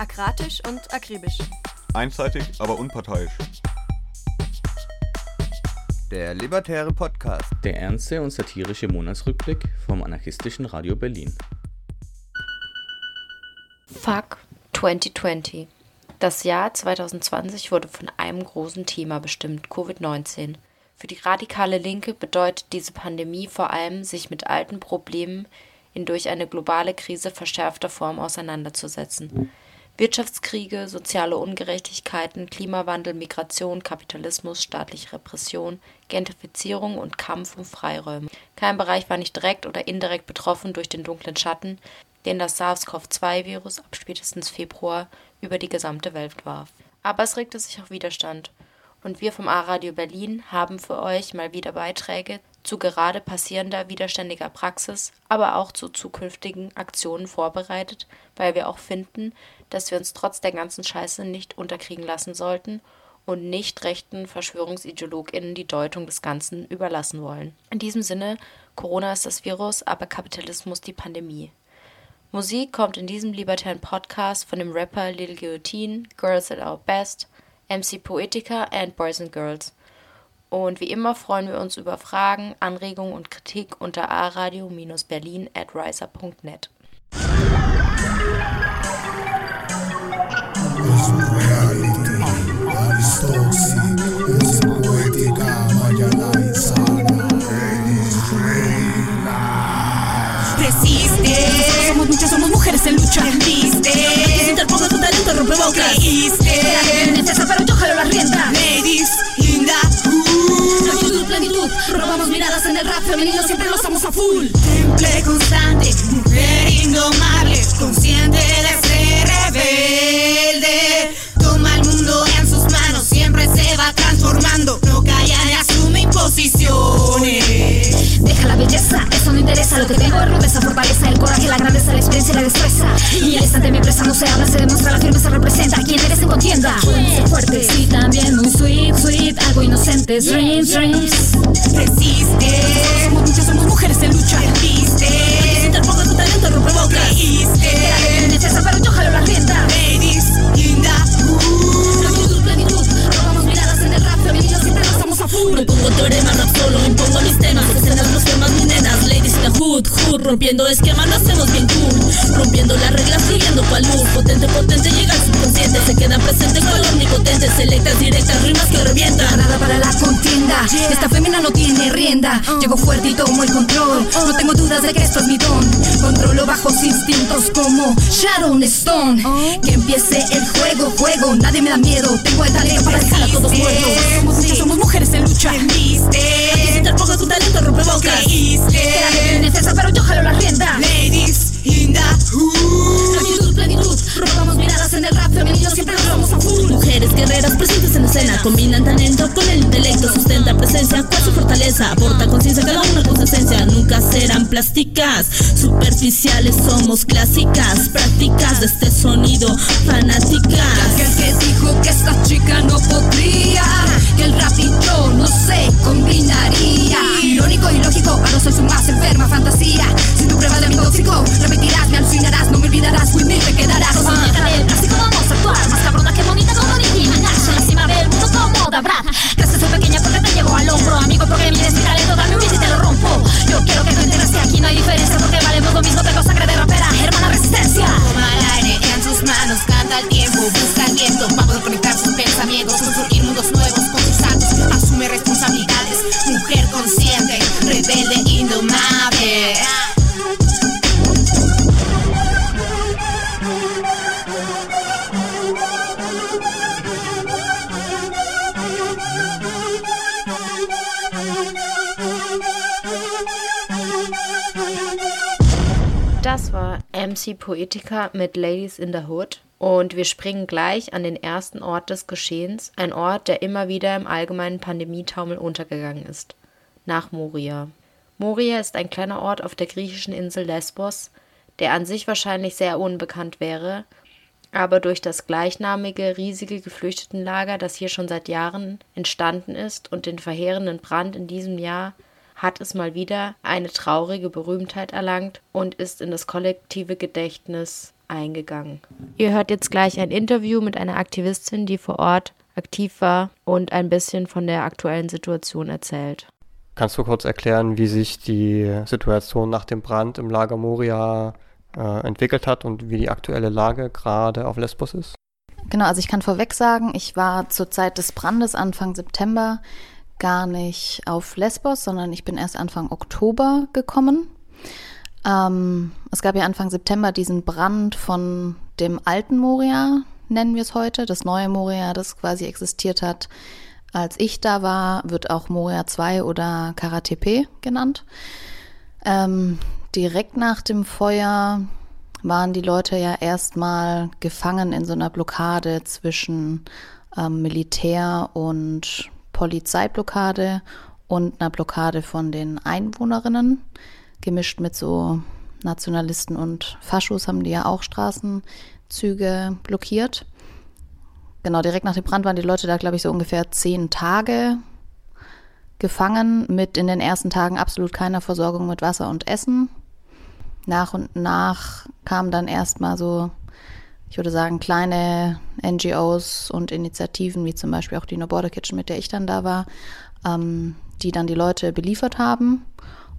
Akratisch und akribisch. Einseitig, aber unparteiisch. Der Libertäre Podcast. Der ernste und satirische Monatsrückblick vom anarchistischen Radio Berlin. Fuck 2020. Das Jahr 2020 wurde von einem großen Thema bestimmt, Covid-19. Für die radikale Linke bedeutet diese Pandemie vor allem, sich mit alten Problemen in durch eine globale Krise verschärfter Form auseinanderzusetzen. Wirtschaftskriege, soziale Ungerechtigkeiten, Klimawandel, Migration, Kapitalismus, staatliche Repression, Gentrifizierung und Kampf um Freiräume. Kein Bereich war nicht direkt oder indirekt betroffen durch den dunklen Schatten, den das SARS-CoV-2-Virus ab spätestens Februar über die gesamte Welt warf. Aber es regte sich auch Widerstand und wir vom A-Radio Berlin haben für euch mal wieder Beiträge zu gerade passierender widerständiger Praxis, aber auch zu zukünftigen Aktionen vorbereitet, weil wir auch finden, dass wir uns trotz der ganzen Scheiße nicht unterkriegen lassen sollten und nicht rechten VerschwörungsideologInnen die Deutung des Ganzen überlassen wollen. In diesem Sinne, Corona ist das Virus, aber Kapitalismus die Pandemie. Musik kommt in diesem libertären Podcast von dem Rapper Lil Guillotine, Girls at Our Best, MC Poetica and Boys and Girls. Und wie immer freuen wir uns über Fragen, Anregungen und Kritik unter aradio-berlin at riser.net. Somos mujeres en lucha. Viste, que se tu talento, rompe bocas. Creíste, pero yo jalo la rienda. Ladies, robamos miradas en el rap femenino, siempre lo estamos a full. Temple constante, mujer indomable, consciente de interesa. Lo que tengo es rudeza, fortaleza, el coraje, la grandeza, la experiencia y la destreza. Y el instante mi empresa no se habla, se demuestra, la firmeza representa. ¿Quién eres en contienda? Ser fuerte, sí, también muy sweet, sweet, algo inocente. Dreams, dreams. Resiste. Somos muchas, somos mujeres en lucha. Resiste. Interpongo tu talento, rompe boca. Resiste. Necesario, pero yo jalo la rienda. Lo estamos a full. No pongo teorema, rap solo, impongo mis temas. Escenas los temas, mis nenas. Ladies in the hood, hood. Rompiendo esquemas, lo hacemos bien cool. Rompiendo las reglas, siguiendo cual luz. Potente, potente, llega al subconsciente. Se queda presente con omnipotente. Selectas, directas, rimas que revientan. Nada para la contienda. Esta fémina no tiene rienda. Llego fuerte y tomo el control. No tengo dudas de que esto es mi don. Controlo bajos instintos como Sharon Stone. Que empiece el juego, juego. Nadie me da miedo. Tengo el talento para dejar a todos muertos. Somos muchas, somos mujeres en lucha. Viste. Interponga tu talento, rompe bocas. Creíste. Necesario, pero yo jalo la rienda. Ladies in the hood. Plenitud, plenitud. Robamos miradas en el rap femenino, Mujeres guerreras presentes en escena. Combinan talento con el intelecto. Sustenta presencia con su fortaleza. Aporta conciencia cada una con su esencia. Nunca serán plásticas. Superficiales somos clásicas. Prácticas de este sonido. Fanáticas. Aquel que dijo que esta chica no podría. Que el rap no se combinaría. Irónico y lógico, a no ser su más enferma fantasía. Si tu prueba de mi repetirás, me alucinarás, MC Poetica mit Ladies in the Hood. Und wir springen gleich an den ersten Ort des Geschehens, ein Ort, der immer wieder im allgemeinen Pandemietaumel untergegangen ist, nach Moria. Moria ist ein kleiner Ort auf der griechischen Insel Lesbos, der an sich wahrscheinlich sehr unbekannt wäre, aber durch das gleichnamige riesige Geflüchtetenlager, das hier schon seit Jahren entstanden ist, und den verheerenden Brand in diesem Jahr hat es mal wieder eine traurige Berühmtheit erlangt und ist in das kollektive Gedächtnis eingegangen. Ihr hört jetzt gleich ein Interview mit einer Aktivistin, die vor Ort aktiv war und ein bisschen von der aktuellen Situation erzählt. Kannst du kurz erklären, wie sich die Situation nach dem Brand im Lager Moria äh, entwickelt hat und wie die aktuelle Lage gerade auf Lesbos ist? Genau, also ich kann vorweg sagen, ich war zur Zeit des Brandes Anfang September gar nicht auf Lesbos, sondern ich bin erst Anfang Oktober gekommen. Ähm, es gab ja Anfang September diesen Brand von dem alten Moria, nennen wir es heute. Das neue Moria, das quasi existiert hat, als ich da war, wird auch Moria 2 oder Karatepe genannt. Ähm, direkt nach dem Feuer waren die Leute ja erstmal gefangen in so einer Blockade zwischen ähm, Militär und Polizeiblockade und einer Blockade von den Einwohnerinnen, gemischt mit so Nationalisten und Faschos haben die ja auch Straßenzüge blockiert. Genau, direkt nach dem Brand waren die Leute da, glaube ich, so ungefähr zehn Tage gefangen mit in den ersten Tagen absolut keiner Versorgung mit Wasser und Essen. Nach und nach kamen dann erstmal so, ich würde sagen, kleine NGOs und Initiativen, wie zum Beispiel auch die No Border Kitchen, mit der ich dann da war, ähm, die dann die Leute beliefert haben.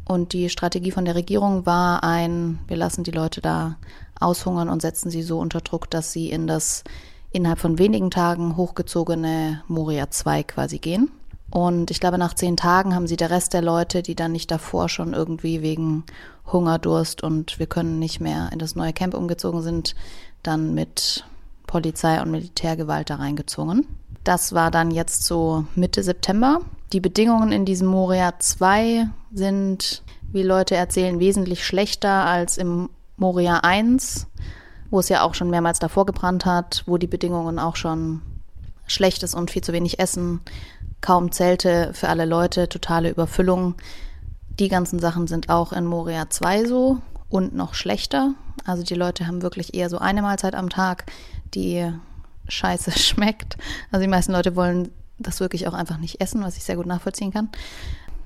Und die Strategie von der Regierung war ein, wir lassen die Leute da aushungern und setzen sie so unter Druck, dass sie in das innerhalb von wenigen Tagen hochgezogene Moria 2 quasi gehen. Und ich glaube, nach zehn Tagen haben sie der Rest der Leute, die dann nicht davor schon irgendwie wegen Hunger, Durst und wir können nicht mehr in das neue Camp umgezogen sind, dann mit Polizei und Militärgewalt da reingezwungen. Das war dann jetzt so Mitte September. Die Bedingungen in diesem Moria 2 sind, wie Leute erzählen, wesentlich schlechter als im Moria 1, wo es ja auch schon mehrmals davor gebrannt hat, wo die Bedingungen auch schon schlecht ist und viel zu wenig Essen, kaum Zelte für alle Leute, totale Überfüllung. Die ganzen Sachen sind auch in Moria 2 so und noch schlechter. Also die Leute haben wirklich eher so eine Mahlzeit am Tag, die scheiße schmeckt. Also die meisten Leute wollen das wirklich auch einfach nicht essen, was ich sehr gut nachvollziehen kann.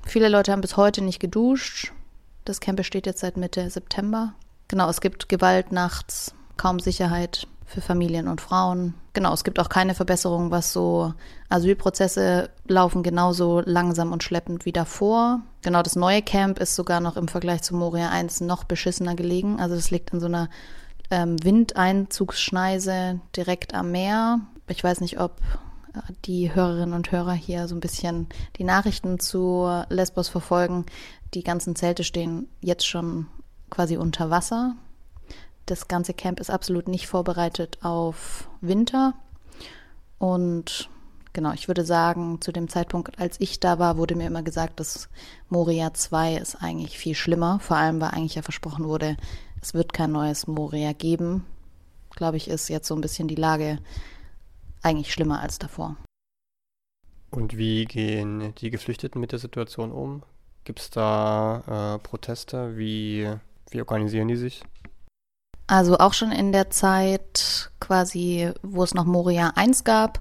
Viele Leute haben bis heute nicht geduscht. Das Camp besteht jetzt seit Mitte September. Genau, es gibt Gewalt nachts, kaum Sicherheit für Familien und Frauen. Genau, es gibt auch keine Verbesserung, was so Asylprozesse laufen genauso langsam und schleppend wie davor. Genau, das neue Camp ist sogar noch im Vergleich zu Moria 1 noch beschissener gelegen. Also das liegt in so einer ähm, Windeinzugsschneise direkt am Meer. Ich weiß nicht, ob äh, die Hörerinnen und Hörer hier so ein bisschen die Nachrichten zu Lesbos verfolgen. Die ganzen Zelte stehen jetzt schon quasi unter Wasser das ganze Camp ist absolut nicht vorbereitet auf Winter. Und genau, ich würde sagen, zu dem Zeitpunkt, als ich da war, wurde mir immer gesagt, dass Moria 2 ist eigentlich viel schlimmer. Vor allem, weil eigentlich ja versprochen wurde, es wird kein neues Moria geben. Glaube ich, ist jetzt so ein bisschen die Lage eigentlich schlimmer als davor. Und wie gehen die Geflüchteten mit der Situation um? Gibt es da äh, Proteste? Wie, wie organisieren die sich? Also auch schon in der Zeit quasi, wo es noch Moria 1 gab,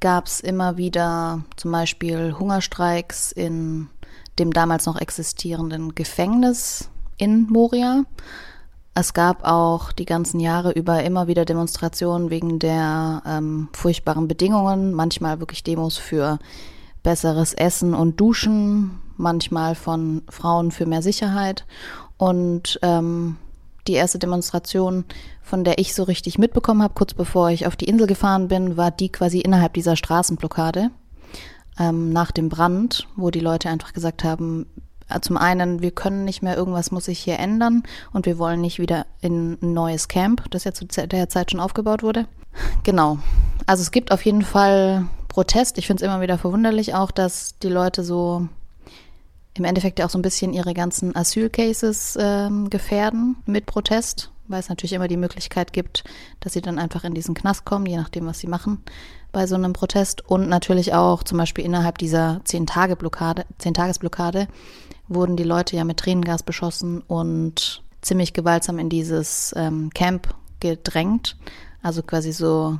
gab es immer wieder zum Beispiel Hungerstreiks in dem damals noch existierenden Gefängnis in Moria. Es gab auch die ganzen Jahre über immer wieder Demonstrationen wegen der ähm, furchtbaren Bedingungen, manchmal wirklich Demos für besseres Essen und Duschen, manchmal von Frauen für mehr Sicherheit. Und ähm, die erste Demonstration, von der ich so richtig mitbekommen habe, kurz bevor ich auf die Insel gefahren bin, war die quasi innerhalb dieser Straßenblockade ähm, nach dem Brand, wo die Leute einfach gesagt haben, äh, zum einen, wir können nicht mehr, irgendwas muss sich hier ändern und wir wollen nicht wieder in ein neues Camp, das ja zu der Zeit schon aufgebaut wurde. Genau. Also es gibt auf jeden Fall Protest. Ich finde es immer wieder verwunderlich auch, dass die Leute so im Endeffekt ja auch so ein bisschen ihre ganzen Asylcases ähm, gefährden mit Protest, weil es natürlich immer die Möglichkeit gibt, dass sie dann einfach in diesen Knast kommen, je nachdem, was sie machen bei so einem Protest. Und natürlich auch zum Beispiel innerhalb dieser Zehn-Tage-Blockade, Zehn-Tages-Blockade wurden die Leute ja mit Tränengas beschossen und ziemlich gewaltsam in dieses ähm, Camp gedrängt. Also quasi so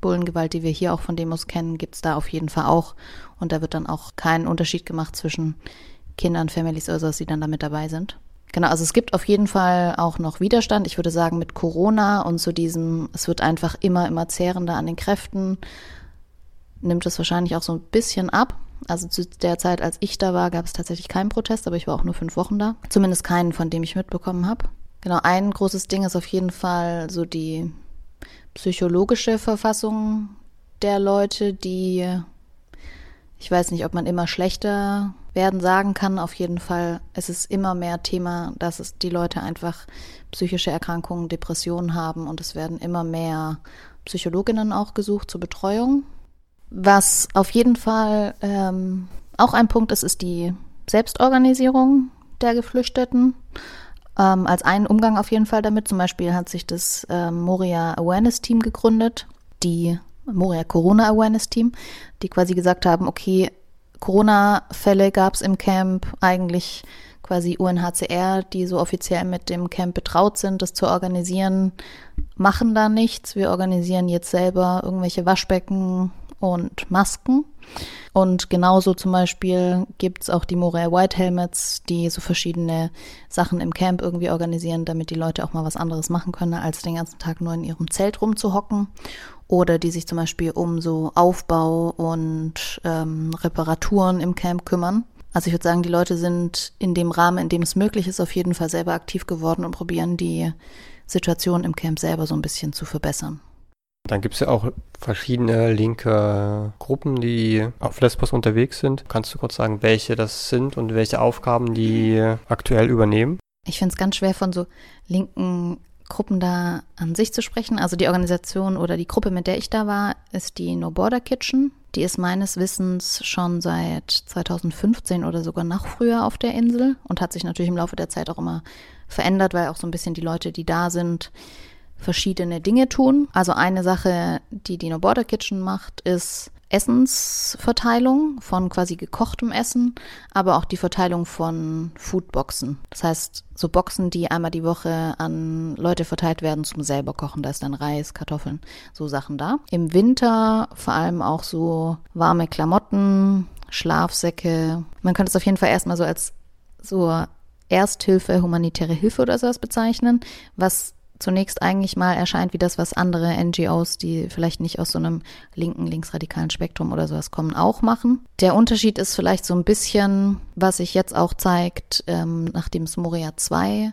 Bullengewalt, die wir hier auch von Demos kennen, gibt es da auf jeden Fall auch. Und da wird dann auch kein Unterschied gemacht zwischen Kindern, Families oder so, die dann da mit dabei sind. Genau, also es gibt auf jeden Fall auch noch Widerstand. Ich würde sagen, mit Corona und zu diesem, es wird einfach immer, immer zehrender an den Kräften, nimmt es wahrscheinlich auch so ein bisschen ab. Also zu der Zeit, als ich da war, gab es tatsächlich keinen Protest, aber ich war auch nur fünf Wochen da. Zumindest keinen, von dem ich mitbekommen habe. Genau, ein großes Ding ist auf jeden Fall so die psychologische Verfassung der Leute, die, ich weiß nicht, ob man immer schlechter werden sagen kann. Auf jeden Fall, es ist immer mehr Thema, dass es die Leute einfach psychische Erkrankungen, Depressionen haben und es werden immer mehr Psychologinnen auch gesucht zur Betreuung. Was auf jeden Fall ähm, auch ein Punkt ist, ist die Selbstorganisierung der Geflüchteten. Ähm, als einen Umgang auf jeden Fall damit. Zum Beispiel hat sich das ähm, Moria Awareness Team gegründet, die Moria Corona Awareness Team, die quasi gesagt haben, okay, Corona-Fälle gab es im Camp, eigentlich quasi UNHCR, die so offiziell mit dem Camp betraut sind, das zu organisieren, machen da nichts. Wir organisieren jetzt selber irgendwelche Waschbecken und Masken. Und genauso zum Beispiel gibt es auch die Moray White Helmets, die so verschiedene Sachen im Camp irgendwie organisieren, damit die Leute auch mal was anderes machen können, als den ganzen Tag nur in ihrem Zelt rumzuhocken. Oder die sich zum Beispiel um so Aufbau und ähm, Reparaturen im Camp kümmern. Also ich würde sagen, die Leute sind in dem Rahmen, in dem es möglich ist, auf jeden Fall selber aktiv geworden und probieren die Situation im Camp selber so ein bisschen zu verbessern. Dann gibt es ja auch verschiedene linke Gruppen, die auf Lesbos unterwegs sind. Kannst du kurz sagen, welche das sind und welche Aufgaben die aktuell übernehmen? Ich finde es ganz schwer von so linken Gruppen da an sich zu sprechen. Also die Organisation oder die Gruppe, mit der ich da war, ist die No Border Kitchen. Die ist meines Wissens schon seit 2015 oder sogar noch früher auf der Insel und hat sich natürlich im Laufe der Zeit auch immer verändert, weil auch so ein bisschen die Leute, die da sind, verschiedene Dinge tun. Also eine Sache, die die No Border Kitchen macht, ist Essensverteilung von quasi gekochtem Essen, aber auch die Verteilung von Foodboxen. Das heißt, so Boxen, die einmal die Woche an Leute verteilt werden zum selber kochen. Da ist dann Reis, Kartoffeln, so Sachen da. Im Winter vor allem auch so warme Klamotten, Schlafsäcke. Man könnte es auf jeden Fall erstmal so als so Ersthilfe, humanitäre Hilfe oder sowas bezeichnen, was zunächst eigentlich mal erscheint wie das, was andere NGOs, die vielleicht nicht aus so einem linken, linksradikalen Spektrum oder sowas kommen, auch machen. Der Unterschied ist vielleicht so ein bisschen, was sich jetzt auch zeigt, ähm, nachdem es Moria 2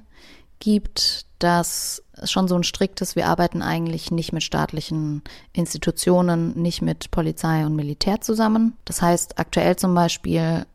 gibt, dass es schon so ein striktes, wir arbeiten eigentlich nicht mit staatlichen Institutionen, nicht mit Polizei und Militär zusammen. Das heißt, aktuell zum Beispiel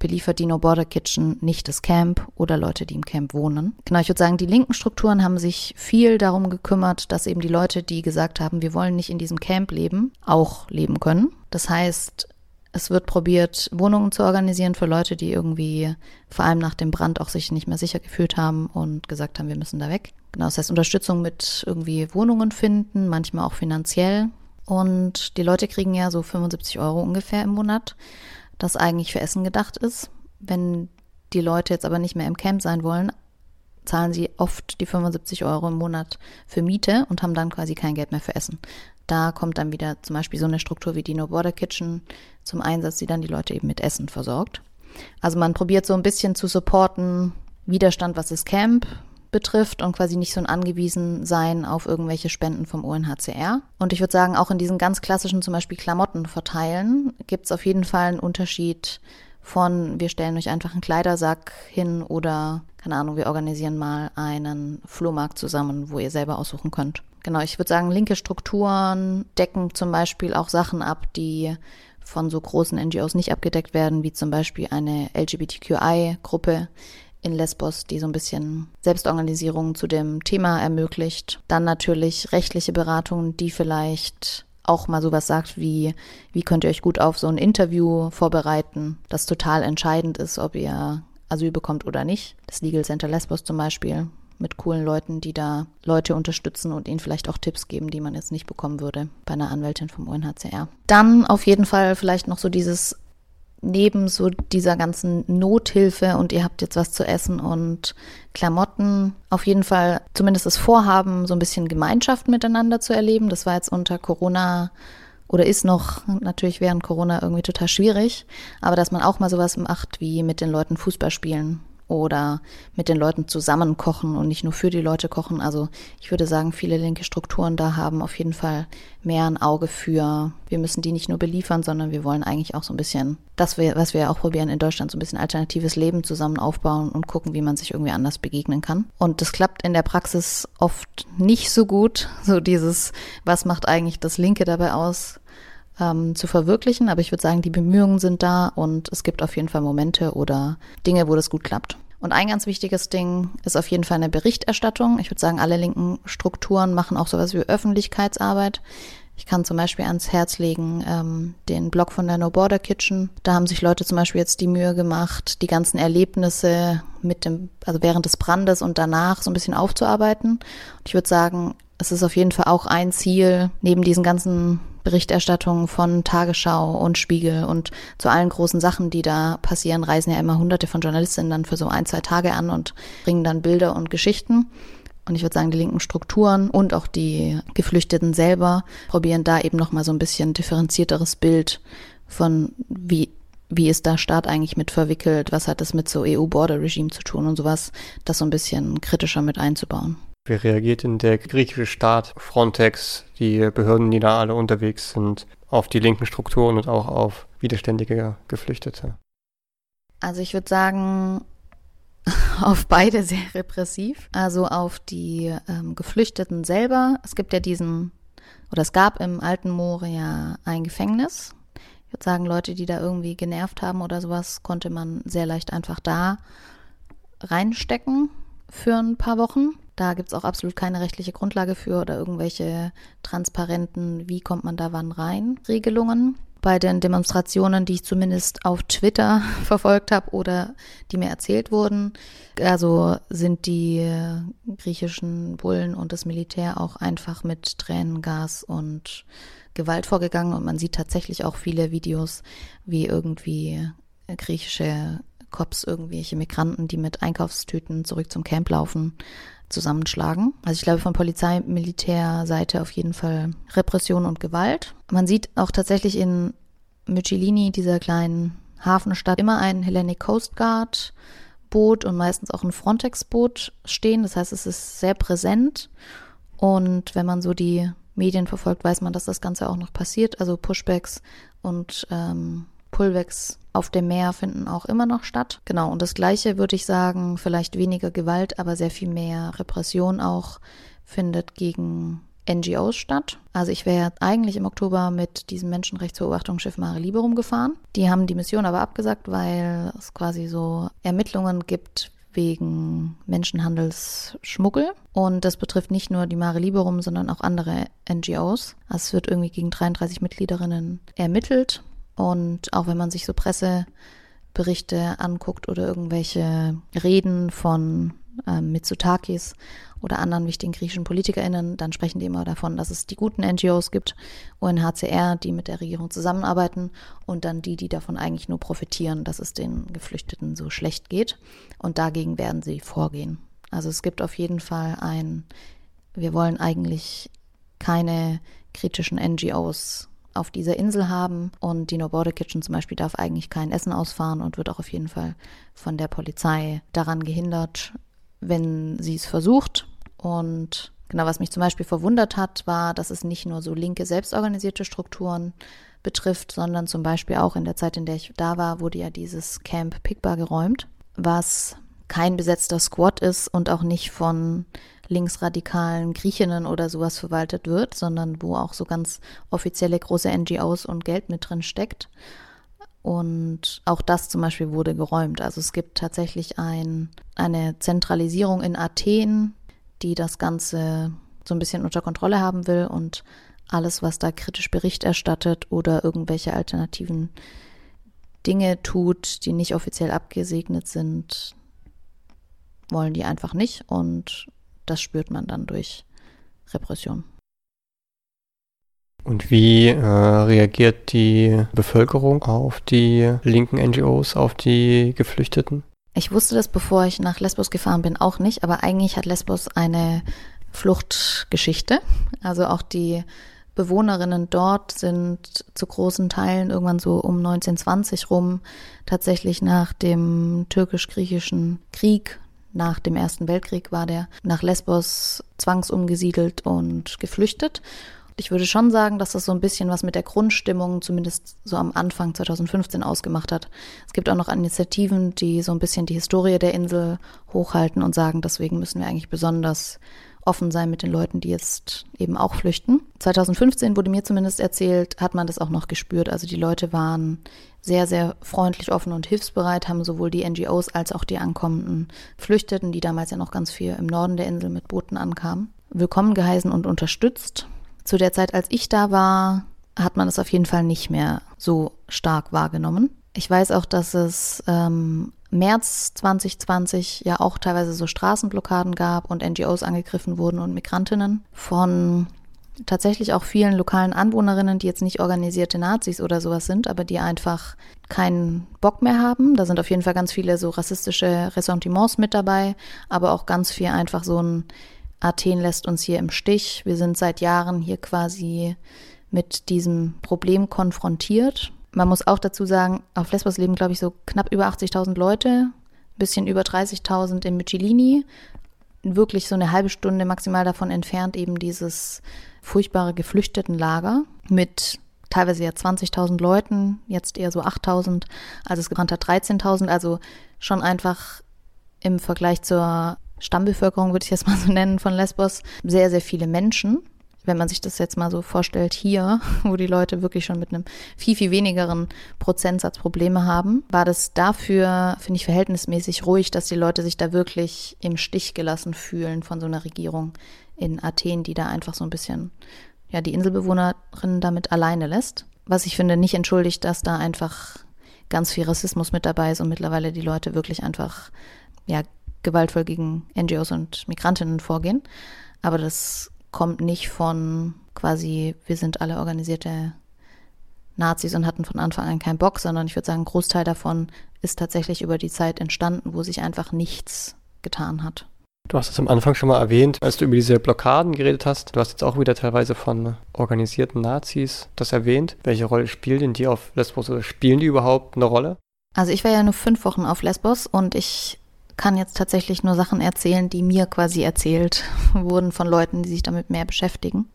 beliefert die No Border Kitchen nicht das Camp oder Leute, die im Camp wohnen. Genau, ich würde sagen, die linken Strukturen haben sich viel darum gekümmert, dass eben die Leute, die gesagt haben, wir wollen nicht in diesem Camp leben, auch leben können. Das heißt, es wird probiert, Wohnungen zu organisieren für Leute, die irgendwie vor allem nach dem Brand auch sich nicht mehr sicher gefühlt haben und gesagt haben, wir müssen da weg. Genau, das heißt Unterstützung mit irgendwie Wohnungen finden, manchmal auch finanziell. Und die Leute kriegen ja so 75 Euro ungefähr im Monat das eigentlich für Essen gedacht ist. Wenn die Leute jetzt aber nicht mehr im Camp sein wollen, zahlen sie oft die 75 Euro im Monat für Miete und haben dann quasi kein Geld mehr für Essen. Da kommt dann wieder zum Beispiel so eine Struktur wie die No Border Kitchen zum Einsatz, die dann die Leute eben mit Essen versorgt. Also man probiert so ein bisschen zu supporten, Widerstand, was das Camp betrifft und quasi nicht so ein angewiesen sein auf irgendwelche Spenden vom UNHCR. Und ich würde sagen, auch in diesen ganz klassischen zum Beispiel Klamotten verteilen, gibt es auf jeden Fall einen Unterschied von, wir stellen euch einfach einen Kleidersack hin oder, keine Ahnung, wir organisieren mal einen Flohmarkt zusammen, wo ihr selber aussuchen könnt. Genau, ich würde sagen, linke Strukturen decken zum Beispiel auch Sachen ab, die von so großen NGOs nicht abgedeckt werden, wie zum Beispiel eine LGBTQI-Gruppe, in Lesbos, die so ein bisschen Selbstorganisierung zu dem Thema ermöglicht. Dann natürlich rechtliche Beratung, die vielleicht auch mal sowas sagt wie, wie könnt ihr euch gut auf so ein Interview vorbereiten, das total entscheidend ist, ob ihr Asyl bekommt oder nicht. Das Legal Center Lesbos zum Beispiel mit coolen Leuten, die da Leute unterstützen und ihnen vielleicht auch Tipps geben, die man jetzt nicht bekommen würde bei einer Anwältin vom UNHCR. Dann auf jeden Fall vielleicht noch so dieses neben so dieser ganzen Nothilfe und ihr habt jetzt was zu essen und Klamotten, auf jeden Fall zumindest das Vorhaben, so ein bisschen Gemeinschaft miteinander zu erleben. Das war jetzt unter Corona oder ist noch natürlich während Corona irgendwie total schwierig, aber dass man auch mal sowas macht wie mit den Leuten Fußball spielen oder mit den Leuten zusammen kochen und nicht nur für die Leute kochen. Also ich würde sagen, viele linke Strukturen da haben auf jeden Fall mehr ein Auge für, wir müssen die nicht nur beliefern, sondern wir wollen eigentlich auch so ein bisschen, das was wir auch probieren in Deutschland, so ein bisschen alternatives Leben zusammen aufbauen und gucken, wie man sich irgendwie anders begegnen kann. Und das klappt in der Praxis oft nicht so gut. So dieses, was macht eigentlich das Linke dabei aus? Ähm, zu verwirklichen. Aber ich würde sagen, die Bemühungen sind da und es gibt auf jeden Fall Momente oder Dinge, wo das gut klappt. Und ein ganz wichtiges Ding ist auf jeden Fall eine Berichterstattung. Ich würde sagen, alle linken Strukturen machen auch sowas wie Öffentlichkeitsarbeit. Ich kann zum Beispiel ans Herz legen ähm, den Blog von der No Border Kitchen. Da haben sich Leute zum Beispiel jetzt die Mühe gemacht, die ganzen Erlebnisse mit dem, also während des Brandes und danach so ein bisschen aufzuarbeiten. Und ich würde sagen, es ist auf jeden Fall auch ein Ziel, neben diesen ganzen Berichterstattungen von Tagesschau und Spiegel und zu allen großen Sachen, die da passieren, reisen ja immer hunderte von Journalistinnen dann für so ein, zwei Tage an und bringen dann Bilder und Geschichten. Und ich würde sagen, die linken Strukturen und auch die Geflüchteten selber probieren da eben nochmal so ein bisschen differenzierteres Bild von wie wie ist da Staat eigentlich mit verwickelt, was hat das mit so EU-Border-Regime zu tun und sowas, das so ein bisschen kritischer mit einzubauen. Wie reagiert denn der griechische Staat, Frontex, die Behörden, die da alle unterwegs sind, auf die linken Strukturen und auch auf widerständige Geflüchtete? Also ich würde sagen, auf beide sehr repressiv. Also auf die ähm, Geflüchteten selber. Es gibt ja diesen, oder es gab im alten Moria ein Gefängnis. Ich würde sagen, Leute, die da irgendwie genervt haben oder sowas, konnte man sehr leicht einfach da reinstecken für ein paar Wochen. Da gibt es auch absolut keine rechtliche Grundlage für oder irgendwelche transparenten, wie kommt man da wann rein, Regelungen. Bei den Demonstrationen, die ich zumindest auf Twitter verfolgt habe oder die mir erzählt wurden, also sind die griechischen Bullen und das Militär auch einfach mit Tränengas und Gewalt vorgegangen und man sieht tatsächlich auch viele Videos, wie irgendwie griechische Cops irgendwelche Migranten, die mit Einkaufstüten zurück zum Camp laufen, zusammenschlagen. Also ich glaube von Polizei, Militärseite auf jeden Fall Repression und Gewalt. Man sieht auch tatsächlich in Mytilini, dieser kleinen Hafenstadt, immer ein Hellenic Coast Guard Boot und meistens auch ein Frontex Boot stehen. Das heißt, es ist sehr präsent. Und wenn man so die Medien verfolgt, weiß man, dass das Ganze auch noch passiert. Also Pushbacks und ähm, Pullbacks auf dem Meer finden auch immer noch statt. Genau, und das Gleiche würde ich sagen, vielleicht weniger Gewalt, aber sehr viel mehr Repression auch findet gegen NGOs statt. Also ich wäre eigentlich im Oktober mit diesem Menschenrechtsbeobachtungsschiff Mare Liberum gefahren. Die haben die Mission aber abgesagt, weil es quasi so Ermittlungen gibt wegen Menschenhandelsschmuggel. Und das betrifft nicht nur die Mare Liberum, sondern auch andere NGOs. Also es wird irgendwie gegen 33 Mitgliederinnen ermittelt. Und auch wenn man sich so Presseberichte anguckt oder irgendwelche Reden von ähm, Mitsotakis oder anderen wichtigen griechischen PolitikerInnen, dann sprechen die immer davon, dass es die guten NGOs gibt, UNHCR, die mit der Regierung zusammenarbeiten und dann die, die davon eigentlich nur profitieren, dass es den Geflüchteten so schlecht geht. Und dagegen werden sie vorgehen. Also es gibt auf jeden Fall ein, wir wollen eigentlich keine kritischen NGOs auf dieser Insel haben. Und die No Border Kitchen zum Beispiel darf eigentlich kein Essen ausfahren und wird auch auf jeden Fall von der Polizei daran gehindert, wenn sie es versucht. Und genau, was mich zum Beispiel verwundert hat, war, dass es nicht nur so linke, selbstorganisierte Strukturen betrifft, sondern zum Beispiel auch in der Zeit, in der ich da war, wurde ja dieses Camp Pigbar geräumt, was kein besetzter Squad ist und auch nicht von linksradikalen Griechinnen oder sowas verwaltet wird, sondern wo auch so ganz offizielle große NGOs und Geld mit drin steckt. Und auch das zum Beispiel wurde geräumt. Also es gibt tatsächlich ein, eine Zentralisierung in Athen, die das Ganze so ein bisschen unter Kontrolle haben will und alles, was da kritisch Bericht erstattet oder irgendwelche alternativen Dinge tut, die nicht offiziell abgesegnet sind, wollen die einfach nicht. Und das spürt man dann durch Repression. Und wie äh, reagiert die Bevölkerung auf die linken NGOs, auf die Geflüchteten? Ich wusste das, bevor ich nach Lesbos gefahren bin, auch nicht, aber eigentlich hat Lesbos eine Fluchtgeschichte. Also auch die Bewohnerinnen dort sind zu großen Teilen irgendwann so um 1920 rum tatsächlich nach dem türkisch-griechischen Krieg, nach dem Ersten Weltkrieg war der nach Lesbos zwangsumgesiedelt und geflüchtet. Ich würde schon sagen, dass das so ein bisschen was mit der Grundstimmung, zumindest so am Anfang 2015 ausgemacht hat. Es gibt auch noch Initiativen, die so ein bisschen die Historie der Insel hochhalten und sagen, deswegen müssen wir eigentlich besonders offen sein mit den Leuten, die jetzt eben auch flüchten. 2015 wurde mir zumindest erzählt, hat man das auch noch gespürt. Also die Leute waren sehr, sehr freundlich, offen und hilfsbereit, haben sowohl die NGOs als auch die ankommenden Flüchteten, die damals ja noch ganz viel im Norden der Insel mit Booten ankamen, willkommen geheißen und unterstützt. Zu der Zeit, als ich da war, hat man es auf jeden Fall nicht mehr so stark wahrgenommen. Ich weiß auch, dass es ähm, März 2020 ja auch teilweise so Straßenblockaden gab und NGOs angegriffen wurden und Migrantinnen von tatsächlich auch vielen lokalen Anwohnerinnen, die jetzt nicht organisierte Nazis oder sowas sind, aber die einfach keinen Bock mehr haben. Da sind auf jeden Fall ganz viele so rassistische Ressentiments mit dabei, aber auch ganz viel einfach so ein Athen lässt uns hier im Stich. Wir sind seit Jahren hier quasi mit diesem Problem konfrontiert man muss auch dazu sagen, auf Lesbos leben, glaube ich, so knapp über 80.000 Leute, ein bisschen über 30.000 in Mytilini. Wirklich so eine halbe Stunde maximal davon entfernt eben dieses furchtbare Geflüchtetenlager mit teilweise ja 20.000 Leuten, jetzt eher so 8.000, also es gebrannt hat 13.000, also schon einfach im Vergleich zur Stammbevölkerung, würde ich jetzt mal so nennen, von Lesbos, sehr, sehr viele Menschen wenn man sich das jetzt mal so vorstellt, hier, wo die Leute wirklich schon mit einem viel, viel wenigeren Prozentsatz Probleme haben, war das dafür, finde ich, verhältnismäßig ruhig, dass die Leute sich da wirklich im Stich gelassen fühlen von so einer Regierung in Athen, die da einfach so ein bisschen, ja, die Inselbewohnerinnen damit alleine lässt. Was ich finde, nicht entschuldigt, dass da einfach ganz viel Rassismus mit dabei ist und mittlerweile die Leute wirklich einfach, ja, gewaltvoll gegen NGOs und Migrantinnen vorgehen. Aber das kommt nicht von quasi, wir sind alle organisierte Nazis und hatten von Anfang an keinen Bock, sondern ich würde sagen, ein Großteil davon ist tatsächlich über die Zeit entstanden, wo sich einfach nichts getan hat. Du hast es am Anfang schon mal erwähnt, als du über diese Blockaden geredet hast. Du hast jetzt auch wieder teilweise von organisierten Nazis das erwähnt. Welche Rolle spielen denn die auf Lesbos oder spielen die überhaupt eine Rolle? Also ich war ja nur fünf Wochen auf Lesbos und ich kann jetzt tatsächlich nur Sachen erzählen, die mir quasi erzählt wurden von Leuten, die sich damit mehr beschäftigen.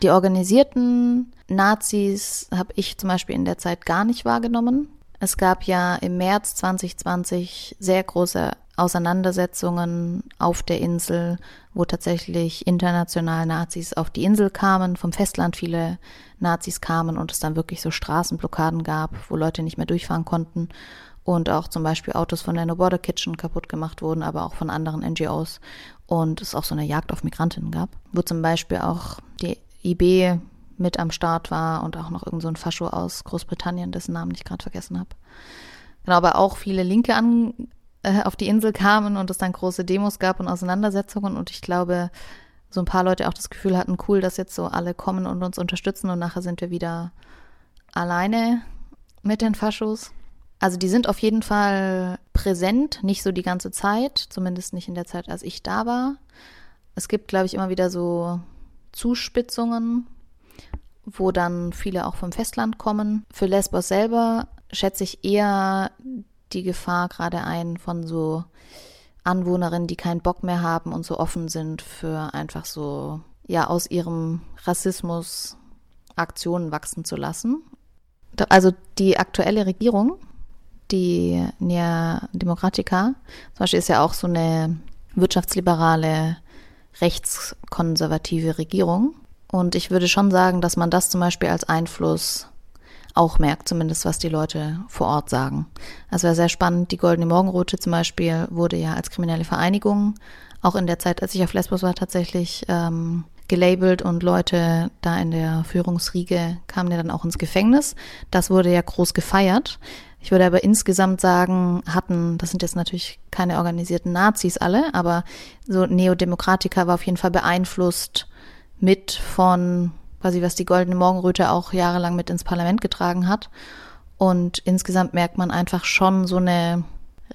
Die organisierten Nazis habe ich zum Beispiel in der Zeit gar nicht wahrgenommen. Es gab ja im März 2020 sehr große Auseinandersetzungen auf der Insel, wo tatsächlich international Nazis auf die Insel kamen, vom Festland viele Nazis kamen und es dann wirklich so Straßenblockaden gab, wo Leute nicht mehr durchfahren konnten und auch zum Beispiel Autos von der No Border Kitchen kaputt gemacht wurden, aber auch von anderen NGOs und es auch so eine Jagd auf Migrantinnen gab, wo zum Beispiel auch die IB mit am Start war und auch noch irgend so Fascho aus Großbritannien, dessen Namen ich gerade vergessen habe. Genau, aber auch viele Linke an, äh, auf die Insel kamen und es dann große Demos gab und Auseinandersetzungen und ich glaube, so ein paar Leute auch das Gefühl hatten, cool, dass jetzt so alle kommen und uns unterstützen und nachher sind wir wieder alleine mit den Faschos. Also die sind auf jeden Fall präsent, nicht so die ganze Zeit, zumindest nicht in der Zeit, als ich da war. Es gibt, glaube ich, immer wieder so Zuspitzungen, wo dann viele auch vom Festland kommen. Für Lesbos selber schätze ich eher die Gefahr gerade ein von so Anwohnerinnen, die keinen Bock mehr haben und so offen sind für einfach so, ja, aus ihrem Rassismus Aktionen wachsen zu lassen. Also die aktuelle Regierung die Nea Demokratica zum Beispiel ist ja auch so eine wirtschaftsliberale, rechtskonservative Regierung. Und ich würde schon sagen, dass man das zum Beispiel als Einfluss auch merkt, zumindest was die Leute vor Ort sagen. Also wäre sehr spannend. Die Goldene Morgenrote zum Beispiel wurde ja als kriminelle Vereinigung auch in der Zeit, als ich auf Lesbos war, tatsächlich ähm, gelabelt und Leute da in der Führungsriege kamen ja dann auch ins Gefängnis. Das wurde ja groß gefeiert. Ich würde aber insgesamt sagen, hatten, das sind jetzt natürlich keine organisierten Nazis alle, aber so Neodemokratiker war auf jeden Fall beeinflusst mit von quasi, was die Goldene Morgenröte auch jahrelang mit ins Parlament getragen hat. Und insgesamt merkt man einfach schon so eine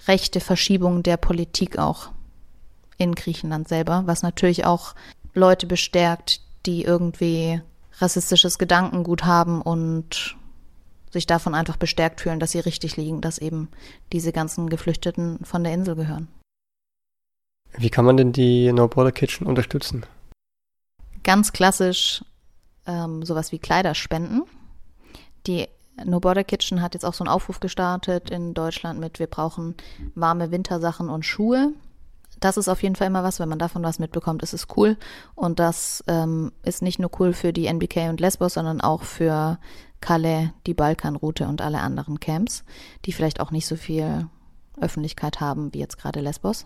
rechte Verschiebung der Politik auch in Griechenland selber, was natürlich auch Leute bestärkt, die irgendwie rassistisches Gedankengut haben und sich davon einfach bestärkt fühlen, dass sie richtig liegen, dass eben diese ganzen Geflüchteten von der Insel gehören. Wie kann man denn die No Border Kitchen unterstützen? Ganz klassisch ähm, sowas wie Kleiderspenden. Die No Border Kitchen hat jetzt auch so einen Aufruf gestartet in Deutschland mit, wir brauchen warme Wintersachen und Schuhe. Das ist auf jeden Fall immer was, wenn man davon was mitbekommt, ist es cool. Und das ähm, ist nicht nur cool für die NBK und Lesbos, sondern auch für Calais, die Balkanroute und alle anderen Camps, die vielleicht auch nicht so viel Öffentlichkeit haben wie jetzt gerade Lesbos.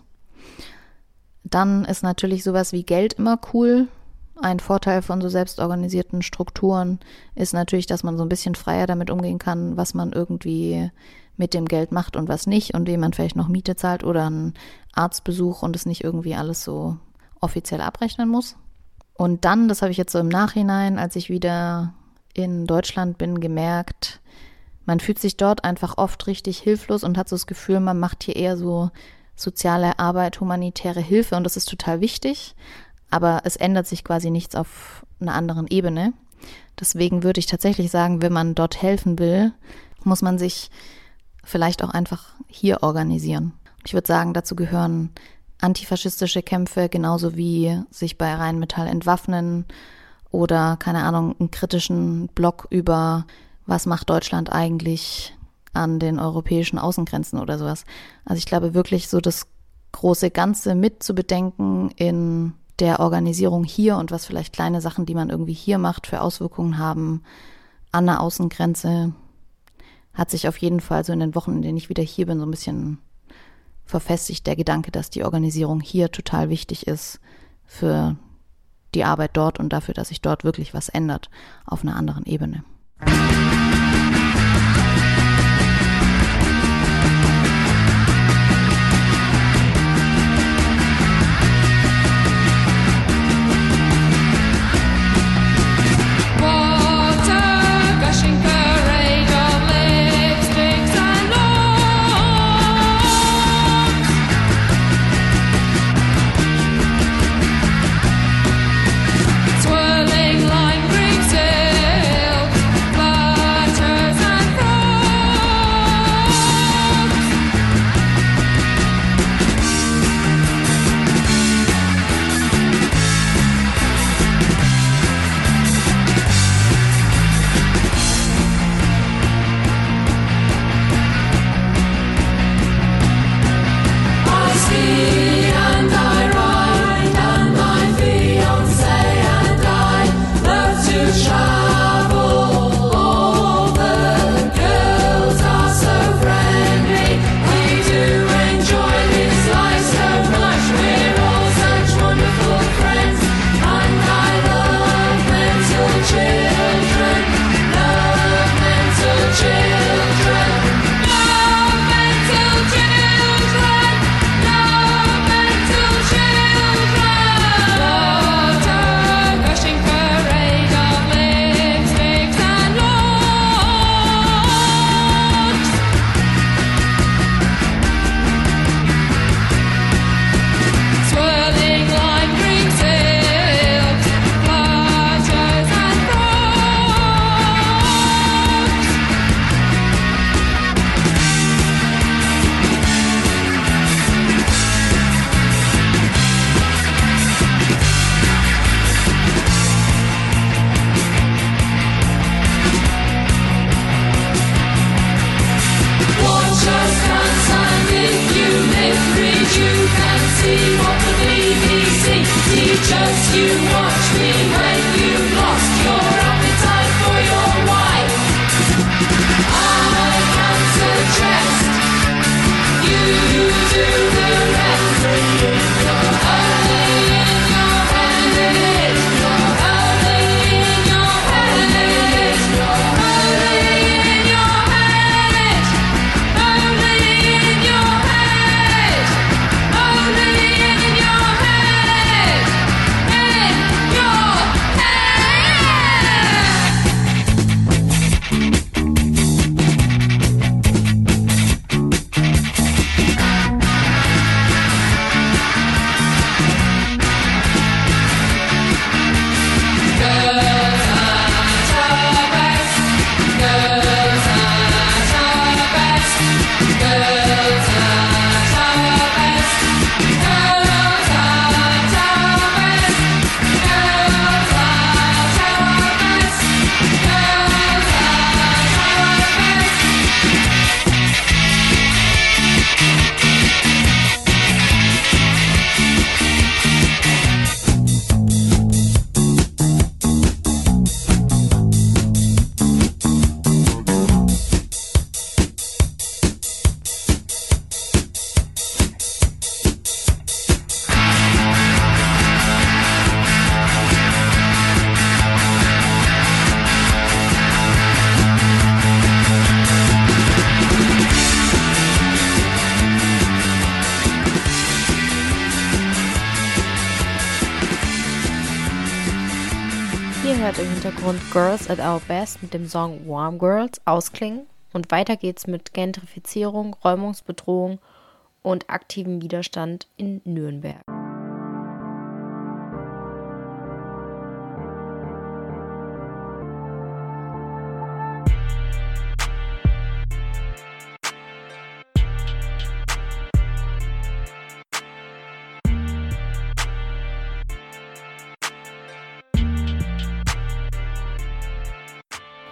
Dann ist natürlich sowas wie Geld immer cool. Ein Vorteil von so selbstorganisierten Strukturen ist natürlich, dass man so ein bisschen freier damit umgehen kann, was man irgendwie mit dem Geld macht und was nicht und wem man vielleicht noch Miete zahlt oder einen Arztbesuch und es nicht irgendwie alles so offiziell abrechnen muss. Und dann, das habe ich jetzt so im Nachhinein, als ich wieder in Deutschland bin, gemerkt, man fühlt sich dort einfach oft richtig hilflos und hat so das Gefühl, man macht hier eher so soziale Arbeit, humanitäre Hilfe und das ist total wichtig aber es ändert sich quasi nichts auf einer anderen Ebene. Deswegen würde ich tatsächlich sagen, wenn man dort helfen will, muss man sich vielleicht auch einfach hier organisieren. Ich würde sagen, dazu gehören antifaschistische Kämpfe, genauso wie sich bei Rheinmetall entwaffnen oder, keine Ahnung, einen kritischen Blog über, was macht Deutschland eigentlich an den europäischen Außengrenzen oder sowas. Also ich glaube wirklich so das große Ganze mit zu bedenken in der Organisierung hier und was vielleicht kleine Sachen, die man irgendwie hier macht, für Auswirkungen haben an der Außengrenze, hat sich auf jeden Fall so in den Wochen, in denen ich wieder hier bin, so ein bisschen verfestigt der Gedanke, dass die Organisierung hier total wichtig ist für die Arbeit dort und dafür, dass sich dort wirklich was ändert auf einer anderen Ebene. Girls at Our Best mit dem Song Warm Girls ausklingen. Und weiter geht's mit Gentrifizierung, Räumungsbedrohung und aktivem Widerstand in Nürnberg.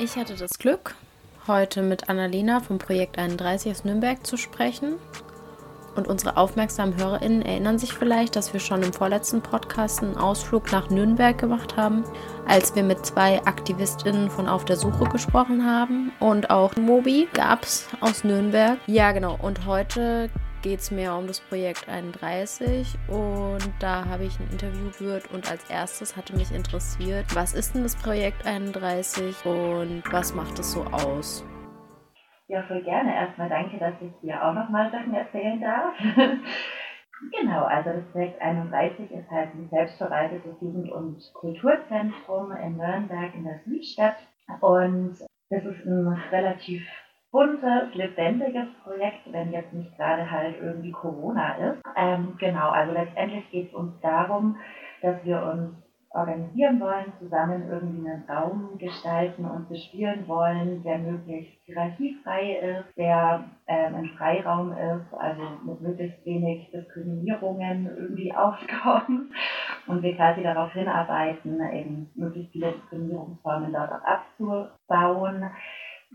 Ich hatte das Glück, heute mit Annalena vom Projekt 31 aus Nürnberg zu sprechen. Und unsere aufmerksamen HörerInnen erinnern sich vielleicht, dass wir schon im vorletzten Podcast einen Ausflug nach Nürnberg gemacht haben, als wir mit zwei AktivistInnen von Auf der Suche gesprochen haben. Und auch Mobi gab es aus Nürnberg. Ja, genau. Und heute geht es mehr um das Projekt 31 und da habe ich ein Interview geführt und als erstes hatte mich interessiert, was ist denn das Projekt 31 und was macht es so aus? Ja, voll gerne. Erstmal danke, dass ich dir auch nochmal Sachen erzählen darf. genau, also das Projekt 31 ist halt ein selbstverwaltetes Jugend- und Kulturzentrum in Nürnberg in der Südstadt und das ist ein relativ buntes, lebendiges Projekt, wenn jetzt nicht gerade halt irgendwie Corona ist. Ähm, genau, also letztendlich geht es uns darum, dass wir uns organisieren wollen, zusammen irgendwie einen Raum gestalten und bespielen wollen, der möglichst hierarchiefrei ist, der ähm, ein Freiraum ist, also mit möglichst wenig Diskriminierungen irgendwie aufkommen und wir quasi darauf hinarbeiten, eben möglichst viele Diskriminierungsformen dort auch abzubauen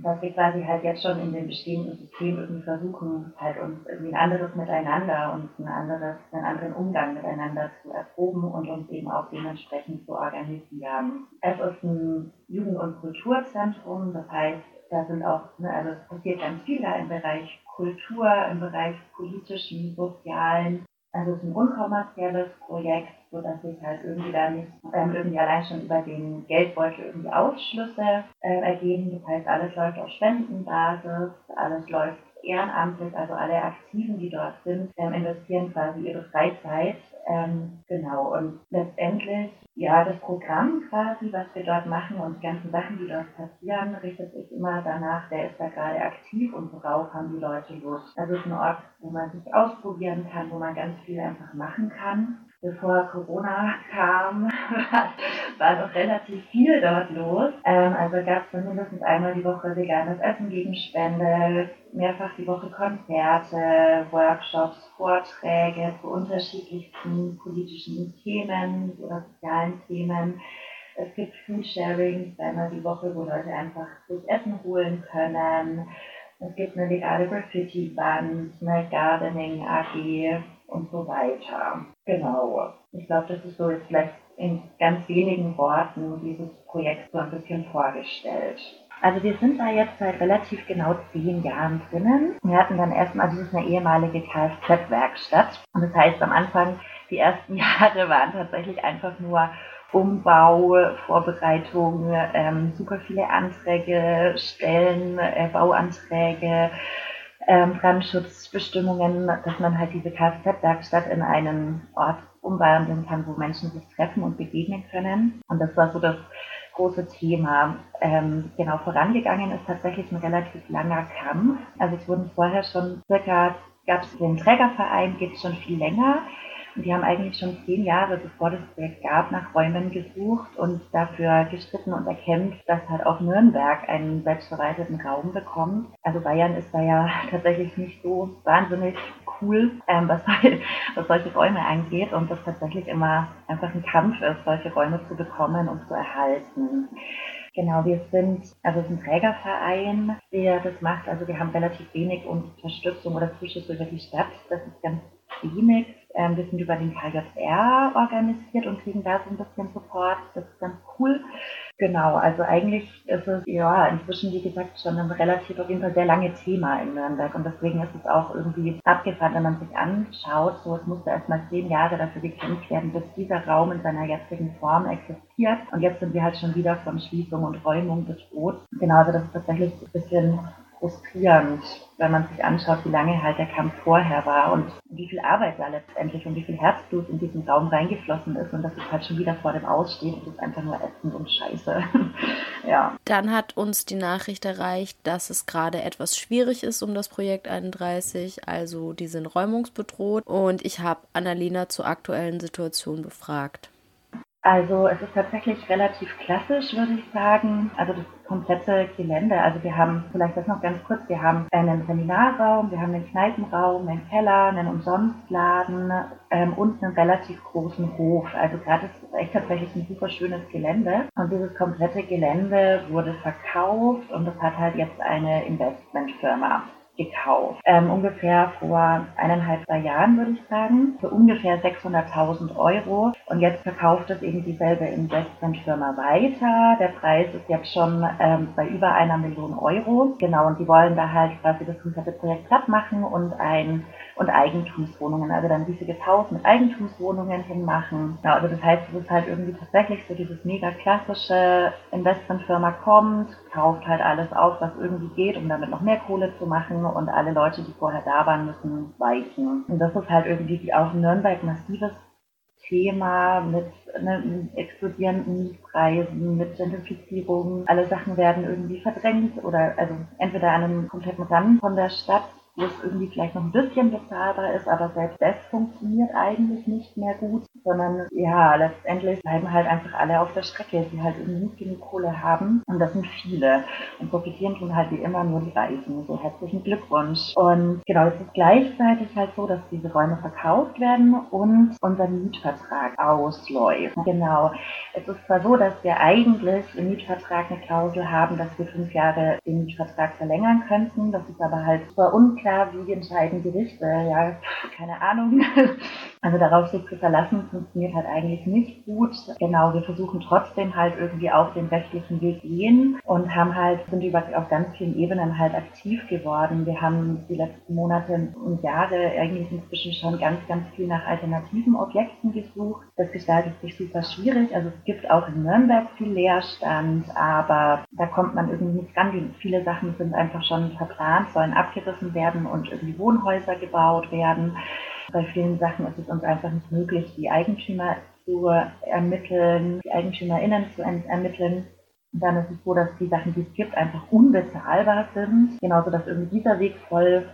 dass wir quasi halt jetzt schon in dem bestehenden System irgendwie versuchen, halt uns irgendwie ein anderes Miteinander und ein anderes, einen anderen Umgang miteinander zu erproben und uns eben auch dementsprechend zu organisieren. Es ist ein Jugend- und Kulturzentrum, das heißt, da sind auch, ne, also es passiert ganz viel da im Bereich Kultur, im Bereich politischen, sozialen. Also es ist ein unkommerzielles Projekt, so dass sich halt irgendwie da nicht ähm, irgendwie allein schon über den Geldbeutel irgendwie Ausschlüsse äh, ergeben. Das heißt, alles läuft auf Spendenbasis, alles läuft ehrenamtlich, also alle Aktiven, die dort sind, ähm, investieren quasi ihre Freizeit. Ähm, genau, und letztendlich, ja, das Programm quasi, was wir dort machen und die ganzen Sachen, die dort passieren, richtet sich immer danach, wer ist da gerade aktiv und worauf haben die Leute Lust. Also es ist ein Ort, wo man sich ausprobieren kann, wo man ganz viel einfach machen kann bevor Corona kam, war noch relativ viel dort los. Ähm, also gab es mindestens einmal die Woche veganes Essen gegen Spende, mehrfach die Woche Konzerte, Workshops, Vorträge zu unterschiedlichsten politischen Themen oder sozialen Themen. Es gibt Foodsharing einmal die Woche, wo Leute einfach sich Essen holen können. Es gibt eine legale Graffiti-Band, eine Gardening AG, und so weiter. Genau. Ich glaube, das ist so jetzt vielleicht in ganz wenigen Worten dieses Projekt so ein bisschen vorgestellt. Also wir sind da jetzt seit relativ genau zehn Jahren drinnen. Wir hatten dann erstmal, also das ist eine ehemalige Kfz-Werkstatt. Und das heißt, am Anfang, die ersten Jahre waren tatsächlich einfach nur Umbau, Vorbereitung, ähm, super viele Anträge stellen, äh, Bauanträge, ähm, Brandschutzbestimmungen, dass man halt diese Kfz-Werkstatt in einen Ort umwandeln kann, wo Menschen sich treffen und begegnen können. Und das war so das große Thema. Ähm, genau, vorangegangen ist tatsächlich ein relativ langer Kampf. Also es wurden vorher schon circa, gab es den Trägerverein, gibt es schon viel länger. Die haben eigentlich schon zehn Jahre, bevor das Projekt gab, nach Räumen gesucht und dafür gestritten und erkämpft, dass halt auch Nürnberg einen selbstverwalteten Raum bekommt. Also Bayern ist da ja tatsächlich nicht so wahnsinnig cool, ähm, was, was solche Räume angeht und das tatsächlich immer einfach ein Kampf ist, solche Räume zu bekommen und zu erhalten. Genau, wir sind, also es ist ein Trägerverein, der das macht. Also wir haben relativ wenig Unterstützung oder Zuschüsse über die Stadt. Das ist ganz wenig. Ähm, wir sind über den KJR organisiert und kriegen da so ein bisschen Support. Das ist ganz cool. Genau, also eigentlich ist es ja inzwischen, wie gesagt, schon ein relativ auf jeden Fall sehr lange Thema in Nürnberg und deswegen ist es auch irgendwie abgefahren, wenn man sich anschaut, so es musste erstmal zehn Jahre dafür gekämpft werden, bis dieser Raum in seiner jetzigen Form existiert und jetzt sind wir halt schon wieder von Schließung und Räumung bedroht. Genau, also das ist tatsächlich ein bisschen frustrierend, wenn man sich anschaut, wie lange halt der Kampf vorher war und wie viel Arbeit da letztendlich und wie viel Herzblut in diesen Raum reingeflossen ist und dass es halt schon wieder vor dem Aussteht und ist einfach nur ätzend und scheiße. ja. Dann hat uns die Nachricht erreicht, dass es gerade etwas schwierig ist um das Projekt 31, also die sind räumungsbedroht und ich habe Annalena zur aktuellen Situation befragt. Also es ist tatsächlich relativ klassisch, würde ich sagen. Also das komplette Gelände. Also wir haben, vielleicht das noch ganz kurz, wir haben einen Seminarraum, wir haben einen Kneipenraum, einen Keller, einen Umsonstladen ähm, und einen relativ großen Hof. Also gerade ist es echt tatsächlich ein super schönes Gelände. Und dieses komplette Gelände wurde verkauft und das hat halt jetzt eine Investmentfirma gekauft. Ähm, ungefähr vor eineinhalb, zwei Jahren würde ich sagen, für ungefähr 600.000 Euro. Und jetzt verkauft es eben dieselbe Investmentfirma weiter. Der Preis ist jetzt schon ähm, bei über einer Million Euro. Genau, und die wollen da halt quasi das komplette Projekt platt machen und ein und Eigentumswohnungen, also dann riesiges Haus mit Eigentumswohnungen hinmachen. Ja, also das heißt, es ist halt irgendwie tatsächlich so dieses mega klassische Investmentfirma kommt, kauft halt alles auf, was irgendwie geht, um damit noch mehr Kohle zu machen und alle Leute, die vorher da waren, müssen weichen. Und das ist halt irgendwie auch in Nürnberg massives Thema mit ne, explodierenden Mietpreisen, mit Gentrifizierung. Alle Sachen werden irgendwie verdrängt oder also entweder an einem kompletten Rand von der Stadt wo es irgendwie vielleicht noch ein bisschen bezahlbar ist, aber selbst das funktioniert eigentlich nicht mehr gut, sondern ja, letztendlich bleiben halt einfach alle auf der Strecke, die halt irgendwie nicht genug Kohle haben und das sind viele und profitieren tun halt wie immer nur die Reichen. So herzlichen Glückwunsch. Und genau, es ist gleichzeitig halt so, dass diese Räume verkauft werden und unser Mietvertrag ausläuft. Genau. Es ist zwar so, dass wir eigentlich im Mietvertrag eine Klausel haben, dass wir fünf Jahre den Mietvertrag verlängern könnten. Das ist aber halt super unklar klar, wie entscheiden Gerichte? Ja, keine Ahnung. Also darauf sich zu verlassen, funktioniert halt eigentlich nicht gut. Genau, wir versuchen trotzdem halt irgendwie auch den rechtlichen Weg gehen und haben halt, sind über auf ganz vielen Ebenen halt aktiv geworden. Wir haben die letzten Monate und Jahre eigentlich inzwischen schon ganz, ganz viel nach alternativen Objekten gesucht. Das gestaltet sich super schwierig. Also es gibt auch in Nürnberg viel Leerstand, aber da kommt man irgendwie nicht ran. Viele Sachen sind einfach schon verplant, sollen abgerissen werden und irgendwie Wohnhäuser gebaut werden. Bei vielen Sachen ist es uns einfach nicht möglich, die Eigentümer zu ermitteln, die EigentümerInnen zu ermitteln. Und dann ist es so, dass die Sachen, die es gibt, einfach unbezahlbar sind. Genauso, dass irgendwie dieser Weg voll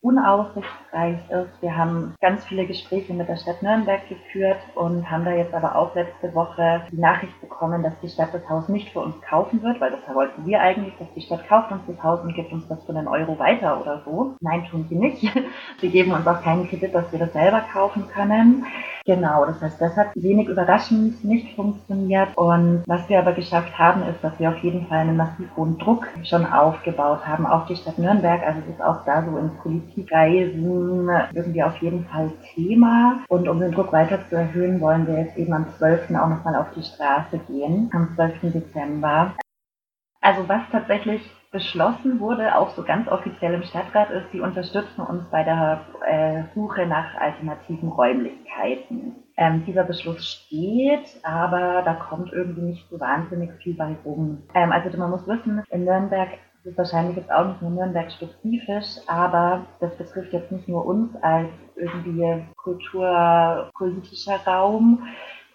unaussichtsreich ist. Wir haben ganz viele Gespräche mit der Stadt Nürnberg geführt und haben da jetzt aber auch letzte Woche die Nachricht bekommen, dass die Stadt das Haus nicht für uns kaufen wird, weil das wollten wir eigentlich, dass die Stadt kauft uns das Haus und gibt uns das für einen Euro weiter oder so. Nein, tun sie nicht. Sie geben uns auch keinen Kredit, dass wir das selber kaufen können. Genau, das heißt, das hat wenig überraschend nicht funktioniert. Und was wir aber geschafft haben, ist, dass wir auf jeden Fall einen massiv hohen Druck schon aufgebaut haben auf die Stadt Nürnberg. Also es ist auch da so in Politikreisen irgendwie auf jeden Fall Thema. Und um den Druck weiter zu erhöhen, wollen wir jetzt eben am 12. auch nochmal auf die Straße gehen, am 12. Dezember. Also was tatsächlich beschlossen wurde, auch so ganz offiziell im Stadtrat ist, sie unterstützen uns bei der äh, Suche nach alternativen Räumlichkeiten. Ähm, dieser Beschluss steht, aber da kommt irgendwie nicht so wahnsinnig viel bei rum. Ähm, also man muss wissen, in Nürnberg das ist wahrscheinlich jetzt auch nicht nur Nürnberg spezifisch, aber das betrifft jetzt nicht nur uns als irgendwie kulturpolitischer Raum,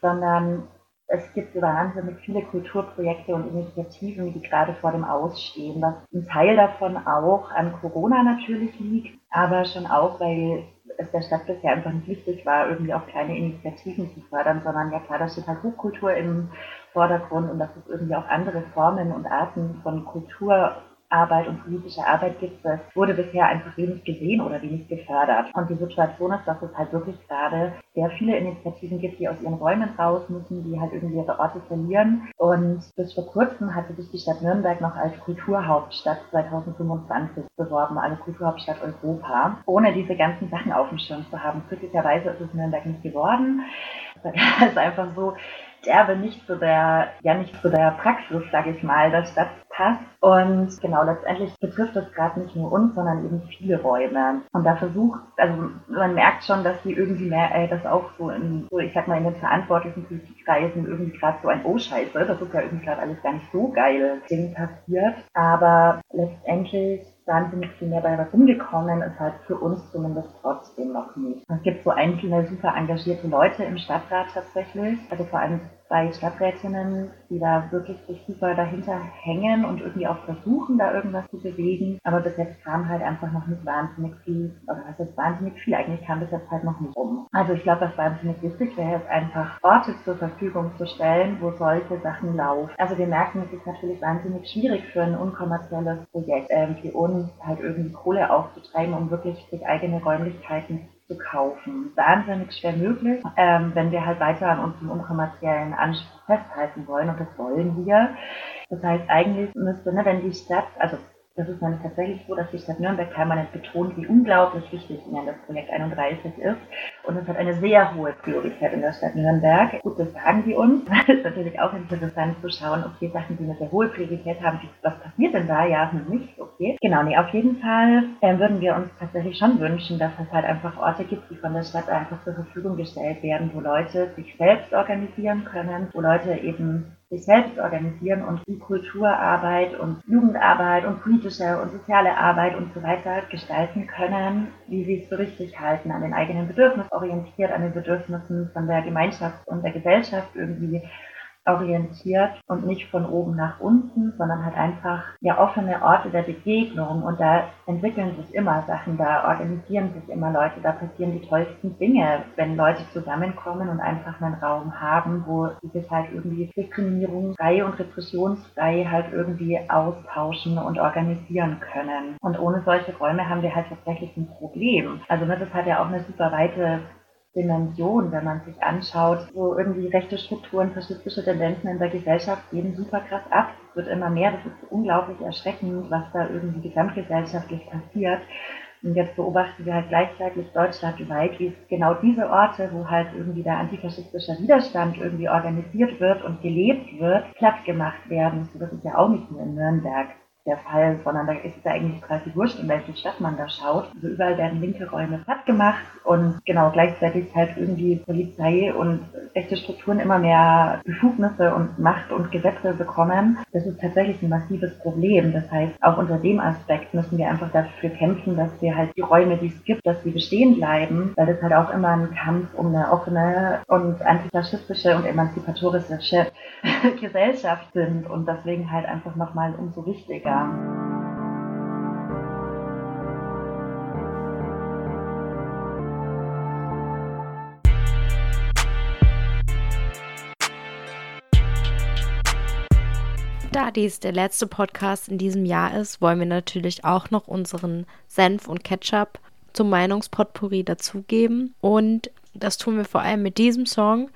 sondern es gibt wahnsinnig viele Kulturprojekte und Initiativen, die gerade vor dem Ausstehen, was ein Teil davon auch an Corona natürlich liegt, aber schon auch, weil es der Stadt bisher einfach nicht wichtig war, irgendwie auch kleine Initiativen zu fördern, sondern ja klar, da steht halt Hochkultur im Vordergrund und dass es irgendwie auch andere Formen und Arten von Kultur Arbeit und politische Arbeit gibt, das wurde bisher einfach wenig gesehen oder wenig gefördert. Und die Situation ist, dass es halt wirklich gerade sehr viele Initiativen gibt, die aus ihren Räumen raus müssen, die halt irgendwie ihre Orte verlieren. Und bis vor kurzem hatte sich die Stadt Nürnberg noch als Kulturhauptstadt 2025 beworben, also Kulturhauptstadt Europa, ohne diese ganzen Sachen auf dem Schirm zu haben. Glücklicherweise ist es Nürnberg nicht geworden. Es ist einfach so, Erbe nicht zu der, ja nicht zu der Praxis, sage ich mal, der Stadt passt. Und genau, letztendlich betrifft das gerade nicht nur uns, sondern eben viele Räume. Und da versucht, also man merkt schon, dass die irgendwie mehr, äh, das auch so in, so ich sag mal, in den verantwortlichen Politikkreisen irgendwie gerade so ein Oh Scheiße, das ist ja irgendwie gerade alles gar nicht so geil Ding passiert. Aber letztendlich wahnsinnig viel mehr bei rumgekommen ist halt für uns zumindest trotzdem noch nicht. Es gibt so einzelne super engagierte Leute im Stadtrat tatsächlich, also vor allem zwei Stadträtinnen, die da wirklich sich super dahinter hängen und irgendwie auch versuchen, da irgendwas zu bewegen. Aber bis jetzt kam halt einfach noch nicht wahnsinnig viel, oder was ist wahnsinnig viel, eigentlich kam bis jetzt halt noch nicht um. Also ich glaube, was wahnsinnig wichtig wäre, ist einfach Orte zur Verfügung zu stellen, wo solche Sachen laufen. Also wir merken, es ist natürlich wahnsinnig schwierig für ein unkommerzielles Projekt ähm, wie uns halt irgendwie Kohle aufzutreiben, um wirklich sich eigene Räumlichkeiten zu kaufen. Wahnsinnig schwer möglich, ähm, wenn wir halt weiter an unserem unkommerziellen Anspruch festhalten wollen und das wollen wir. Das heißt, eigentlich müsste, ne, wenn die Stadt, also das ist nämlich tatsächlich so, dass die Stadt Nürnberg permanent betont, wie unglaublich wichtig ihnen das Projekt 31 ist. Und es hat eine sehr hohe Priorität in der Stadt Nürnberg. Gut, das sagen die uns. Es ist natürlich auch interessant zu schauen, okay, Sachen, die eine sehr hohe Priorität haben, was passiert denn da? Ja, nicht, okay. Genau, nee, auf jeden Fall äh, würden wir uns tatsächlich schon wünschen, dass es halt einfach Orte gibt, die von der Stadt einfach zur Verfügung gestellt werden, wo Leute sich selbst organisieren können, wo Leute eben sich selbst organisieren und die Kulturarbeit und Jugendarbeit und politische und soziale Arbeit und so weiter gestalten können, wie sie es für richtig halten, an den eigenen Bedürfnissen orientiert, an den Bedürfnissen von der Gemeinschaft und der Gesellschaft irgendwie orientiert und nicht von oben nach unten, sondern halt einfach ja offene Orte der Begegnung und da entwickeln sich immer Sachen, da organisieren sich immer Leute, da passieren die tollsten Dinge, wenn Leute zusammenkommen und einfach einen Raum haben, wo sie sich halt irgendwie diskriminierungsfrei und repressionsfrei halt irgendwie austauschen und organisieren können. Und ohne solche Räume haben wir halt tatsächlich ein Problem. Also das hat ja auch eine super weite Dimension, wenn man sich anschaut, wo irgendwie rechte Strukturen, faschistische Tendenzen in der Gesellschaft gehen super krass ab. Es wird immer mehr, das ist unglaublich erschreckend, was da irgendwie gesamtgesellschaftlich passiert. Und jetzt beobachten wir halt gleichzeitig deutschlandweit, wie genau diese Orte, wo halt irgendwie der antifaschistische Widerstand irgendwie organisiert wird und gelebt wird, platt gemacht werden. Das ist ja auch nicht nur in Nürnberg der Fall, sondern da ist es ja eigentlich quasi wurscht, in welche Stadt man da schaut. Also überall werden linke Räume platt gemacht und genau gleichzeitig halt irgendwie Polizei und rechte Strukturen immer mehr Befugnisse und Macht und Gesetze bekommen. Das ist tatsächlich ein massives Problem. Das heißt, auch unter dem Aspekt müssen wir einfach dafür kämpfen, dass wir halt die Räume, die es gibt, dass sie bestehen bleiben, weil das halt auch immer ein Kampf um eine offene und antifaschistische und emanzipatorische Gesellschaft sind und deswegen halt einfach nochmal umso wichtiger ja. Da dies der letzte Podcast in diesem Jahr ist, wollen wir natürlich auch noch unseren Senf und Ketchup zum Meinungspotpourri dazugeben. Und das tun wir vor allem mit diesem Song.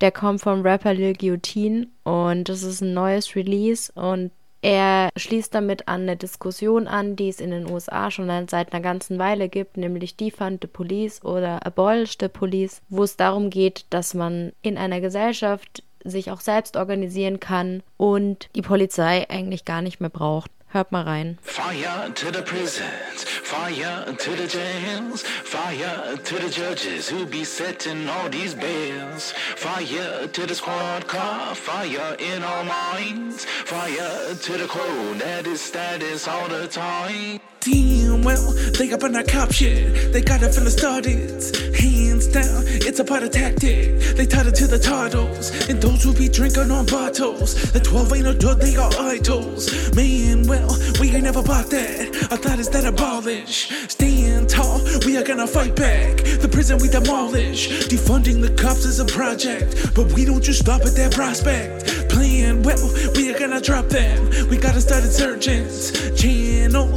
Der kommt vom Rapper Lil Guillotine und das ist ein neues Release und er schließt damit an eine Diskussion an, die es in den USA schon seit einer ganzen Weile gibt, nämlich Defund the Police oder Abolish the Police, wo es darum geht, dass man in einer Gesellschaft sich auch selbst organisieren kann und die Polizei eigentlich gar nicht mehr braucht. Hört mal rein. Fire to the prisons, fire to the jails, fire to the judges who be setting all these bails. Fire to the squad car, fire in our minds, fire to the code that is status all the time. Damn well, they up on that cop shit. They got it from the started. Hands down, it's a part of tactic. They tied it to the titles. And those who be drinking on bottles. The 12 ain't a drug, they are idols. Man, well, we ain't never bought that. Our thought is that abolish. Stand tall, we are gonna fight back. The prison we demolish. Defunding the cops is a project. But we don't just stop at that prospect. Playing well, we are gonna drop them. We gotta start insurgents. Channel,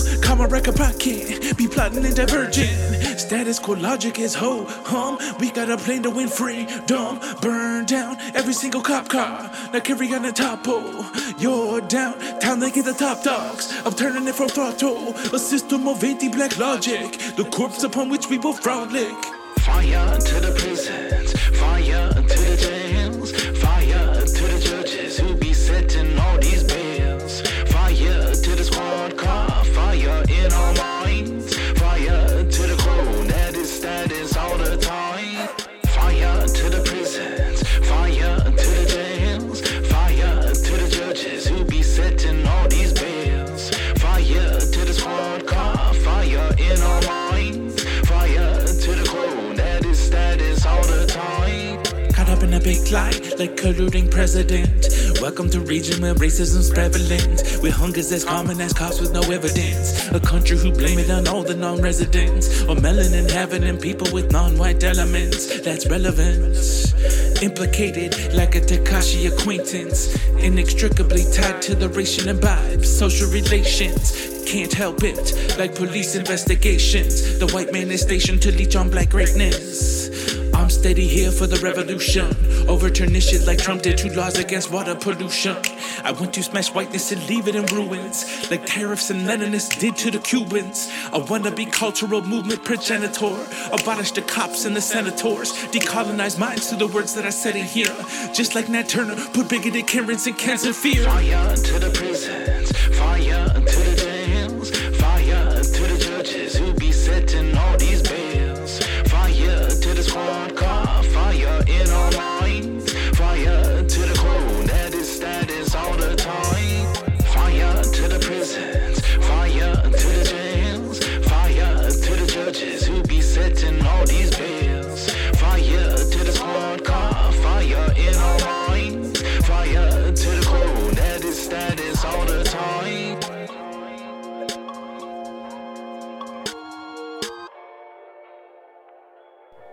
comma record pocket. Be plotting and divergent. Status quo logic is ho hum. We got a plan to win freedom. Burn down every single cop car. Now carry on the topple. Oh, you're down, time to get the top dogs. I'm turning it from throttle. A system of anti black logic. The corpse upon which we will frolic. Fire to the prisons, fire to the jails, like colluding president. Welcome to region where racism's prevalent. With hungers as common as cops with no evidence. A country who blame it on all the non-residents. Or melanin having in people with non-white elements. That's relevance. Implicated like a Takashi acquaintance. Inextricably tied to the racial imbibes. Social relations can't help it, like police investigations. The white man is stationed to leech on black greatness. I'm steady here for the revolution. Overturn this shit like Trump did two laws against water pollution. I want to smash whiteness and leave it in ruins, like tariffs and Leninists did to the Cubans. I wanna be cultural movement progenitor, abolish the cops and the senators, decolonize minds through the words that I said in here. Just like Nat Turner, put bigoted Karens in cancer fear. Fire to the prisons, fire to the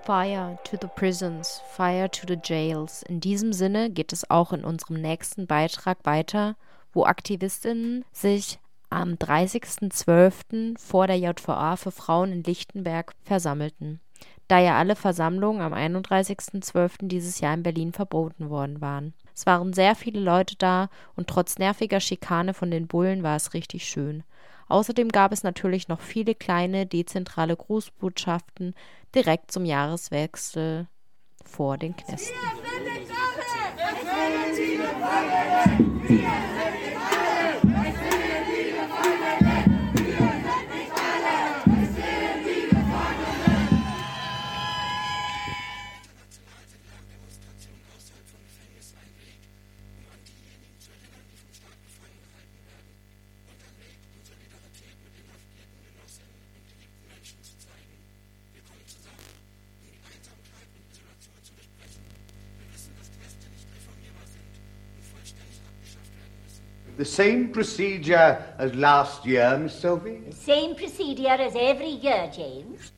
Fire to the prisons, fire to the jails. In diesem Sinne geht es auch in unserem nächsten Beitrag weiter, wo Aktivistinnen sich am 30.12. vor der JVA für Frauen in Lichtenberg versammelten, da ja alle Versammlungen am 31.12. dieses Jahr in Berlin verboten worden waren. Es waren sehr viele Leute da und trotz nerviger Schikane von den Bullen war es richtig schön. Außerdem gab es natürlich noch viele kleine dezentrale Grußbotschaften direkt zum Jahreswechsel vor den Knästen. The same procedure as last year, Miss Sophie? The Same procedure as every year, James.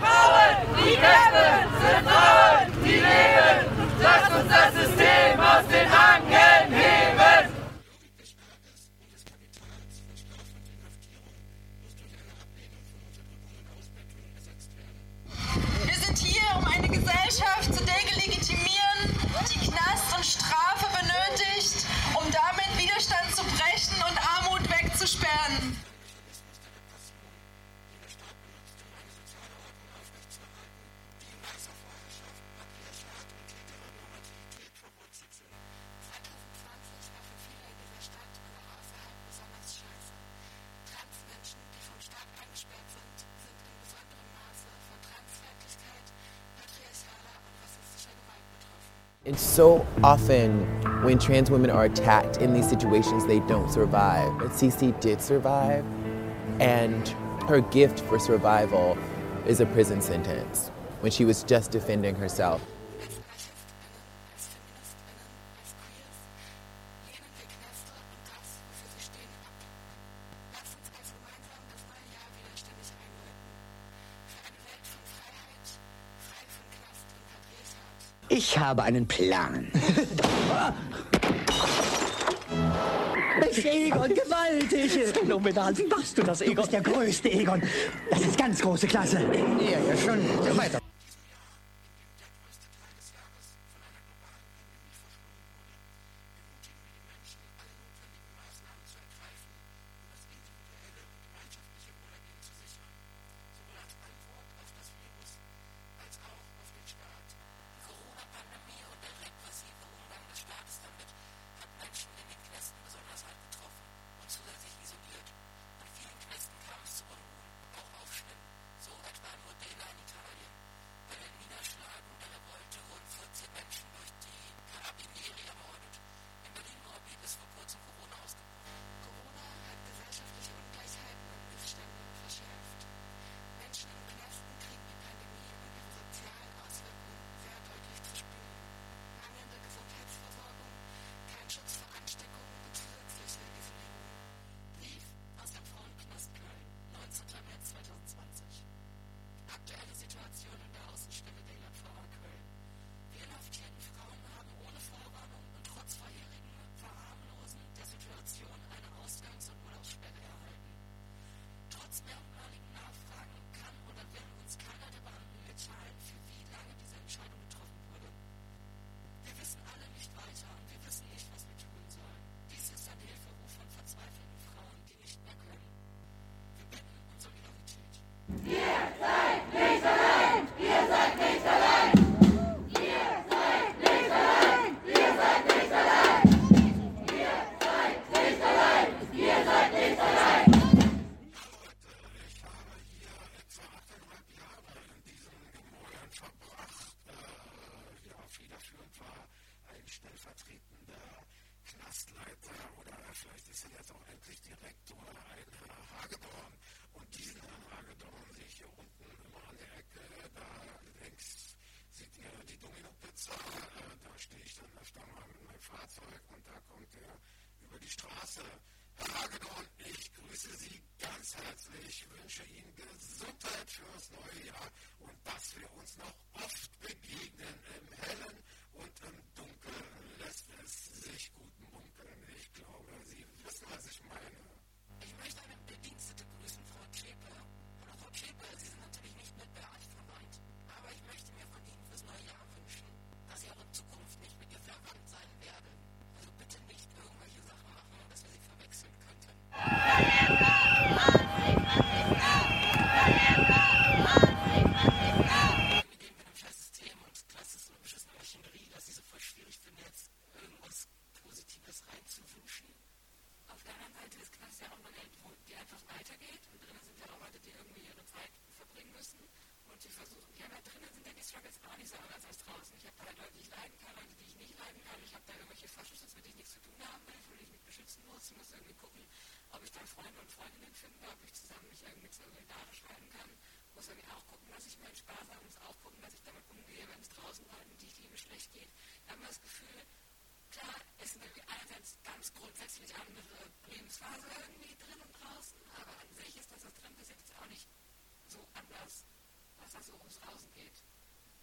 Frauen, die kämpfen, sind Frauen, die leben. Lasst uns das System aus den Angeln And so often, when trans women are attacked in these situations, they don't survive. But Cece did survive, and her gift for survival is a prison sentence when she was just defending herself. Ich habe einen Plan. Egon, gewaltig! Phänomenal, wie machst du das, Egon? Du bist der Größte, Egon. Das ist ganz große Klasse. Ja, ja, schon. Weiter. Muss irgendwie auch gucken, dass ich meinen Spaß habe, muss auch gucken, dass ich damit umgehe, wenn es draußen Leuten, die ich liebe, schlecht geht. Ich habe das Gefühl, klar, es sind irgendwie einerseits ganz grundsätzlich andere Lebensphase irgendwie drin und draußen, aber an sich ist das, was drin ist, jetzt auch nicht so anders, was da so ums Draußen geht.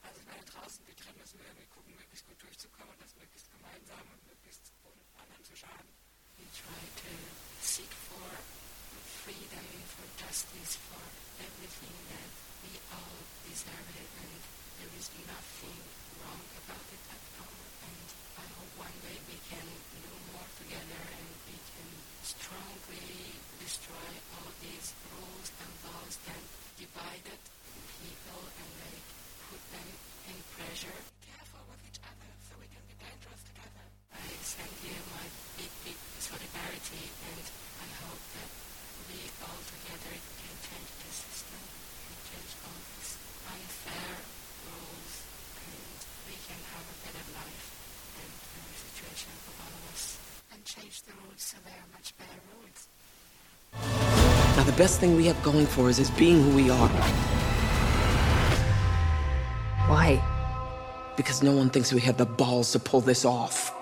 Also ich meine, draußen wie drin müssen wir irgendwie gucken, möglichst gut durchzukommen und das möglichst gemeinsam und möglichst ohne anderen zu schaden. We try to seek for freedom, for justice, for everything that we all deserve and there is nothing wrong about it at all. And I hope one day we can do more together and we can strongly destroy all these rules and laws that divide people and like put them in pressure. Careful with each other so we can be dangerous together. I send you my big, big solidarity and I hope that we all together can change the system and change all these unfair rules and we can have a better life and a better situation for all of us and change the rules so they are much better rules. Now, the best thing we have going for us is being who we are. Why? Because no one thinks we have the balls to pull this off.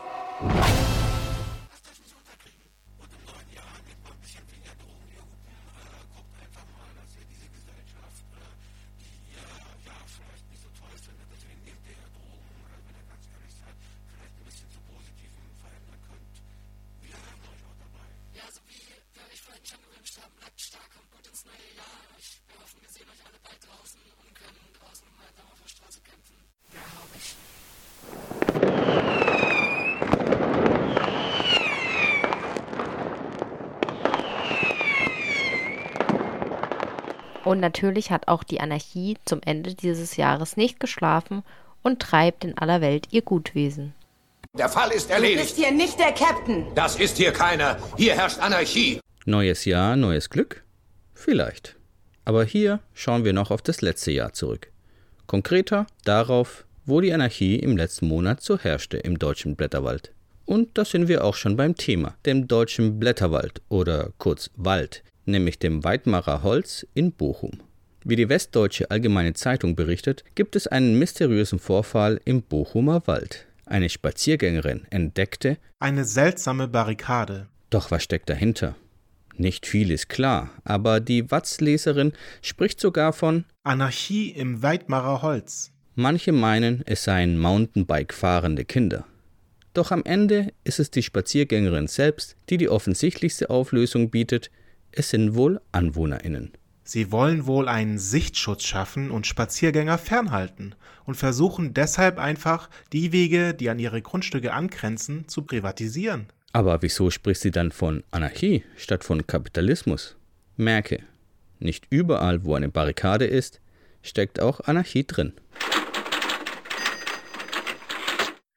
Und natürlich hat auch die Anarchie zum Ende dieses Jahres nicht geschlafen und treibt in aller Welt ihr Gutwesen. Der Fall ist Du erledigt. bist hier nicht der Captain. Das ist hier keiner. Hier herrscht Anarchie. Neues Jahr, neues Glück? Vielleicht. Aber hier schauen wir noch auf das letzte Jahr zurück. Konkreter darauf, wo die Anarchie im letzten Monat so herrschte im deutschen Blätterwald. Und da sind wir auch schon beim Thema, dem deutschen Blätterwald oder kurz Wald, nämlich dem Weidmarer Holz in Bochum. Wie die Westdeutsche Allgemeine Zeitung berichtet, gibt es einen mysteriösen Vorfall im Bochumer Wald. Eine Spaziergängerin entdeckte Eine seltsame Barrikade. Doch was steckt dahinter? Nicht viel ist klar, aber die Watz-Leserin spricht sogar von Anarchie im Weidmarer Holz. Manche meinen, es seien Mountainbike fahrende Kinder. Doch am Ende ist es die Spaziergängerin selbst, die die offensichtlichste Auflösung bietet, es sind wohl AnwohnerInnen. Sie wollen wohl einen Sichtschutz schaffen und Spaziergänger fernhalten und versuchen deshalb einfach, die Wege, die an ihre Grundstücke angrenzen, zu privatisieren. Aber wieso spricht sie dann von Anarchie statt von Kapitalismus? Merke, nicht überall, wo eine Barrikade ist, steckt auch Anarchie drin.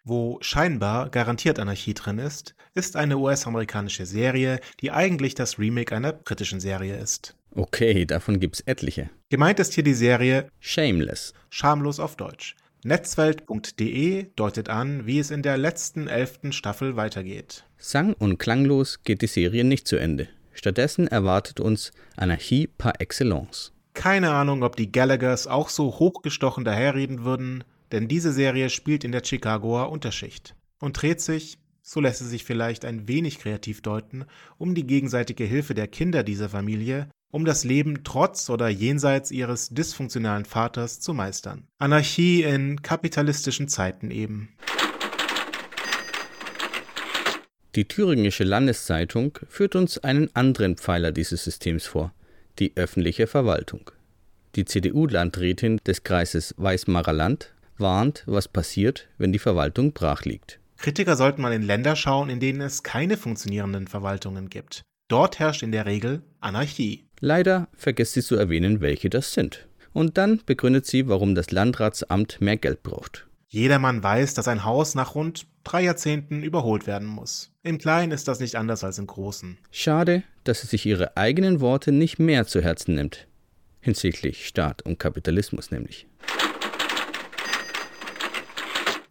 Wo scheinbar garantiert Anarchie drin ist, ist eine US-amerikanische Serie, die eigentlich das Remake einer britischen Serie ist. Okay, davon gibt's etliche. Gemeint ist hier die Serie Shameless. Schamlos auf Deutsch. Netzwelt.de deutet an, wie es in der letzten elften Staffel weitergeht. Sang- und klanglos geht die Serie nicht zu Ende. Stattdessen erwartet uns Anarchie par excellence. Keine Ahnung, ob die Gallaghers auch so hochgestochen daherreden würden, denn diese Serie spielt in der Chicagoer Unterschicht und dreht sich, so lässt es sich vielleicht ein wenig kreativ deuten, um die gegenseitige Hilfe der Kinder dieser Familie, um das Leben trotz oder jenseits ihres dysfunktionalen Vaters zu meistern. Anarchie in kapitalistischen Zeiten eben. Die Thüringische Landeszeitung führt uns einen anderen Pfeiler dieses Systems vor, die öffentliche Verwaltung. Die CDU-Landrätin des Kreises Weißmarer Land warnt, was passiert, wenn die Verwaltung brach liegt. Kritiker sollten mal in Länder schauen, in denen es keine funktionierenden Verwaltungen gibt. Dort herrscht in der Regel Anarchie. Leider vergisst sie zu erwähnen, welche das sind. Und dann begründet sie, warum das Landratsamt mehr Geld braucht. Jedermann weiß, dass ein Haus nach rund drei Jahrzehnten überholt werden muss. Im Kleinen ist das nicht anders als im Großen. Schade, dass sie sich ihre eigenen Worte nicht mehr zu Herzen nimmt. Hinsichtlich Staat und Kapitalismus nämlich.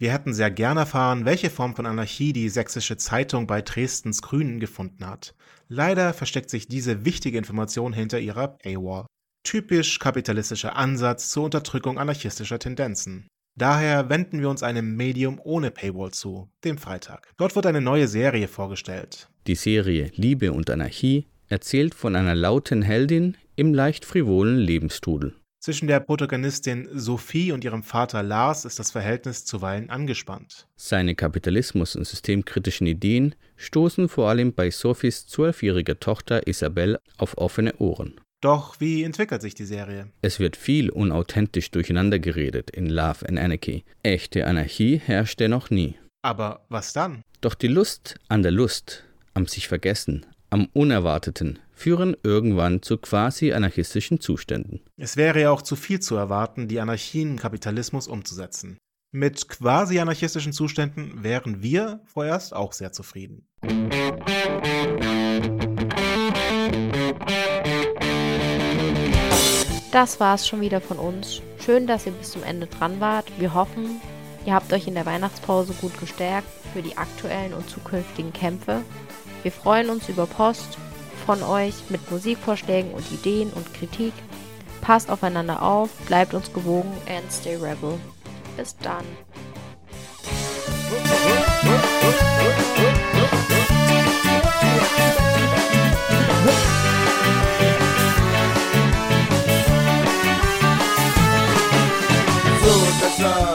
Wir hätten sehr gern erfahren, welche Form von Anarchie die Sächsische Zeitung bei Dresdens Grünen gefunden hat. Leider versteckt sich diese wichtige Information hinter ihrer Paywall. Typisch kapitalistischer Ansatz zur Unterdrückung anarchistischer Tendenzen. Daher wenden wir uns einem Medium ohne Paywall zu, dem Freitag. Dort wird eine neue Serie vorgestellt. Die Serie Liebe und Anarchie erzählt von einer lauten Heldin im leicht frivolen Lebenstrudel. Zwischen der Protagonistin Sophie und ihrem Vater Lars ist das Verhältnis zuweilen angespannt. Seine Kapitalismus- und systemkritischen Ideen stoßen vor allem bei Sophies zwölfjähriger Tochter Isabel auf offene Ohren. Doch wie entwickelt sich die Serie? Es wird viel unauthentisch durcheinander geredet in Love and Anarchy. Echte Anarchie herrschte noch nie. Aber was dann? Doch die Lust an der Lust, am sich vergessen, am Unerwarteten führen irgendwann zu quasi anarchistischen Zuständen. Es wäre ja auch zu viel zu erwarten, die Anarchie im Kapitalismus umzusetzen. Mit quasi anarchistischen Zuständen wären wir vorerst auch sehr zufrieden. Das war's schon wieder von uns. Schön, dass ihr bis zum Ende dran wart. Wir hoffen, ihr habt euch in der Weihnachtspause gut gestärkt für die aktuellen und zukünftigen Kämpfe. Wir freuen uns über Post von euch mit Musikvorschlägen und Ideen und Kritik. Passt aufeinander auf, bleibt uns gewogen and stay rebel. Bis dann. So, das war's.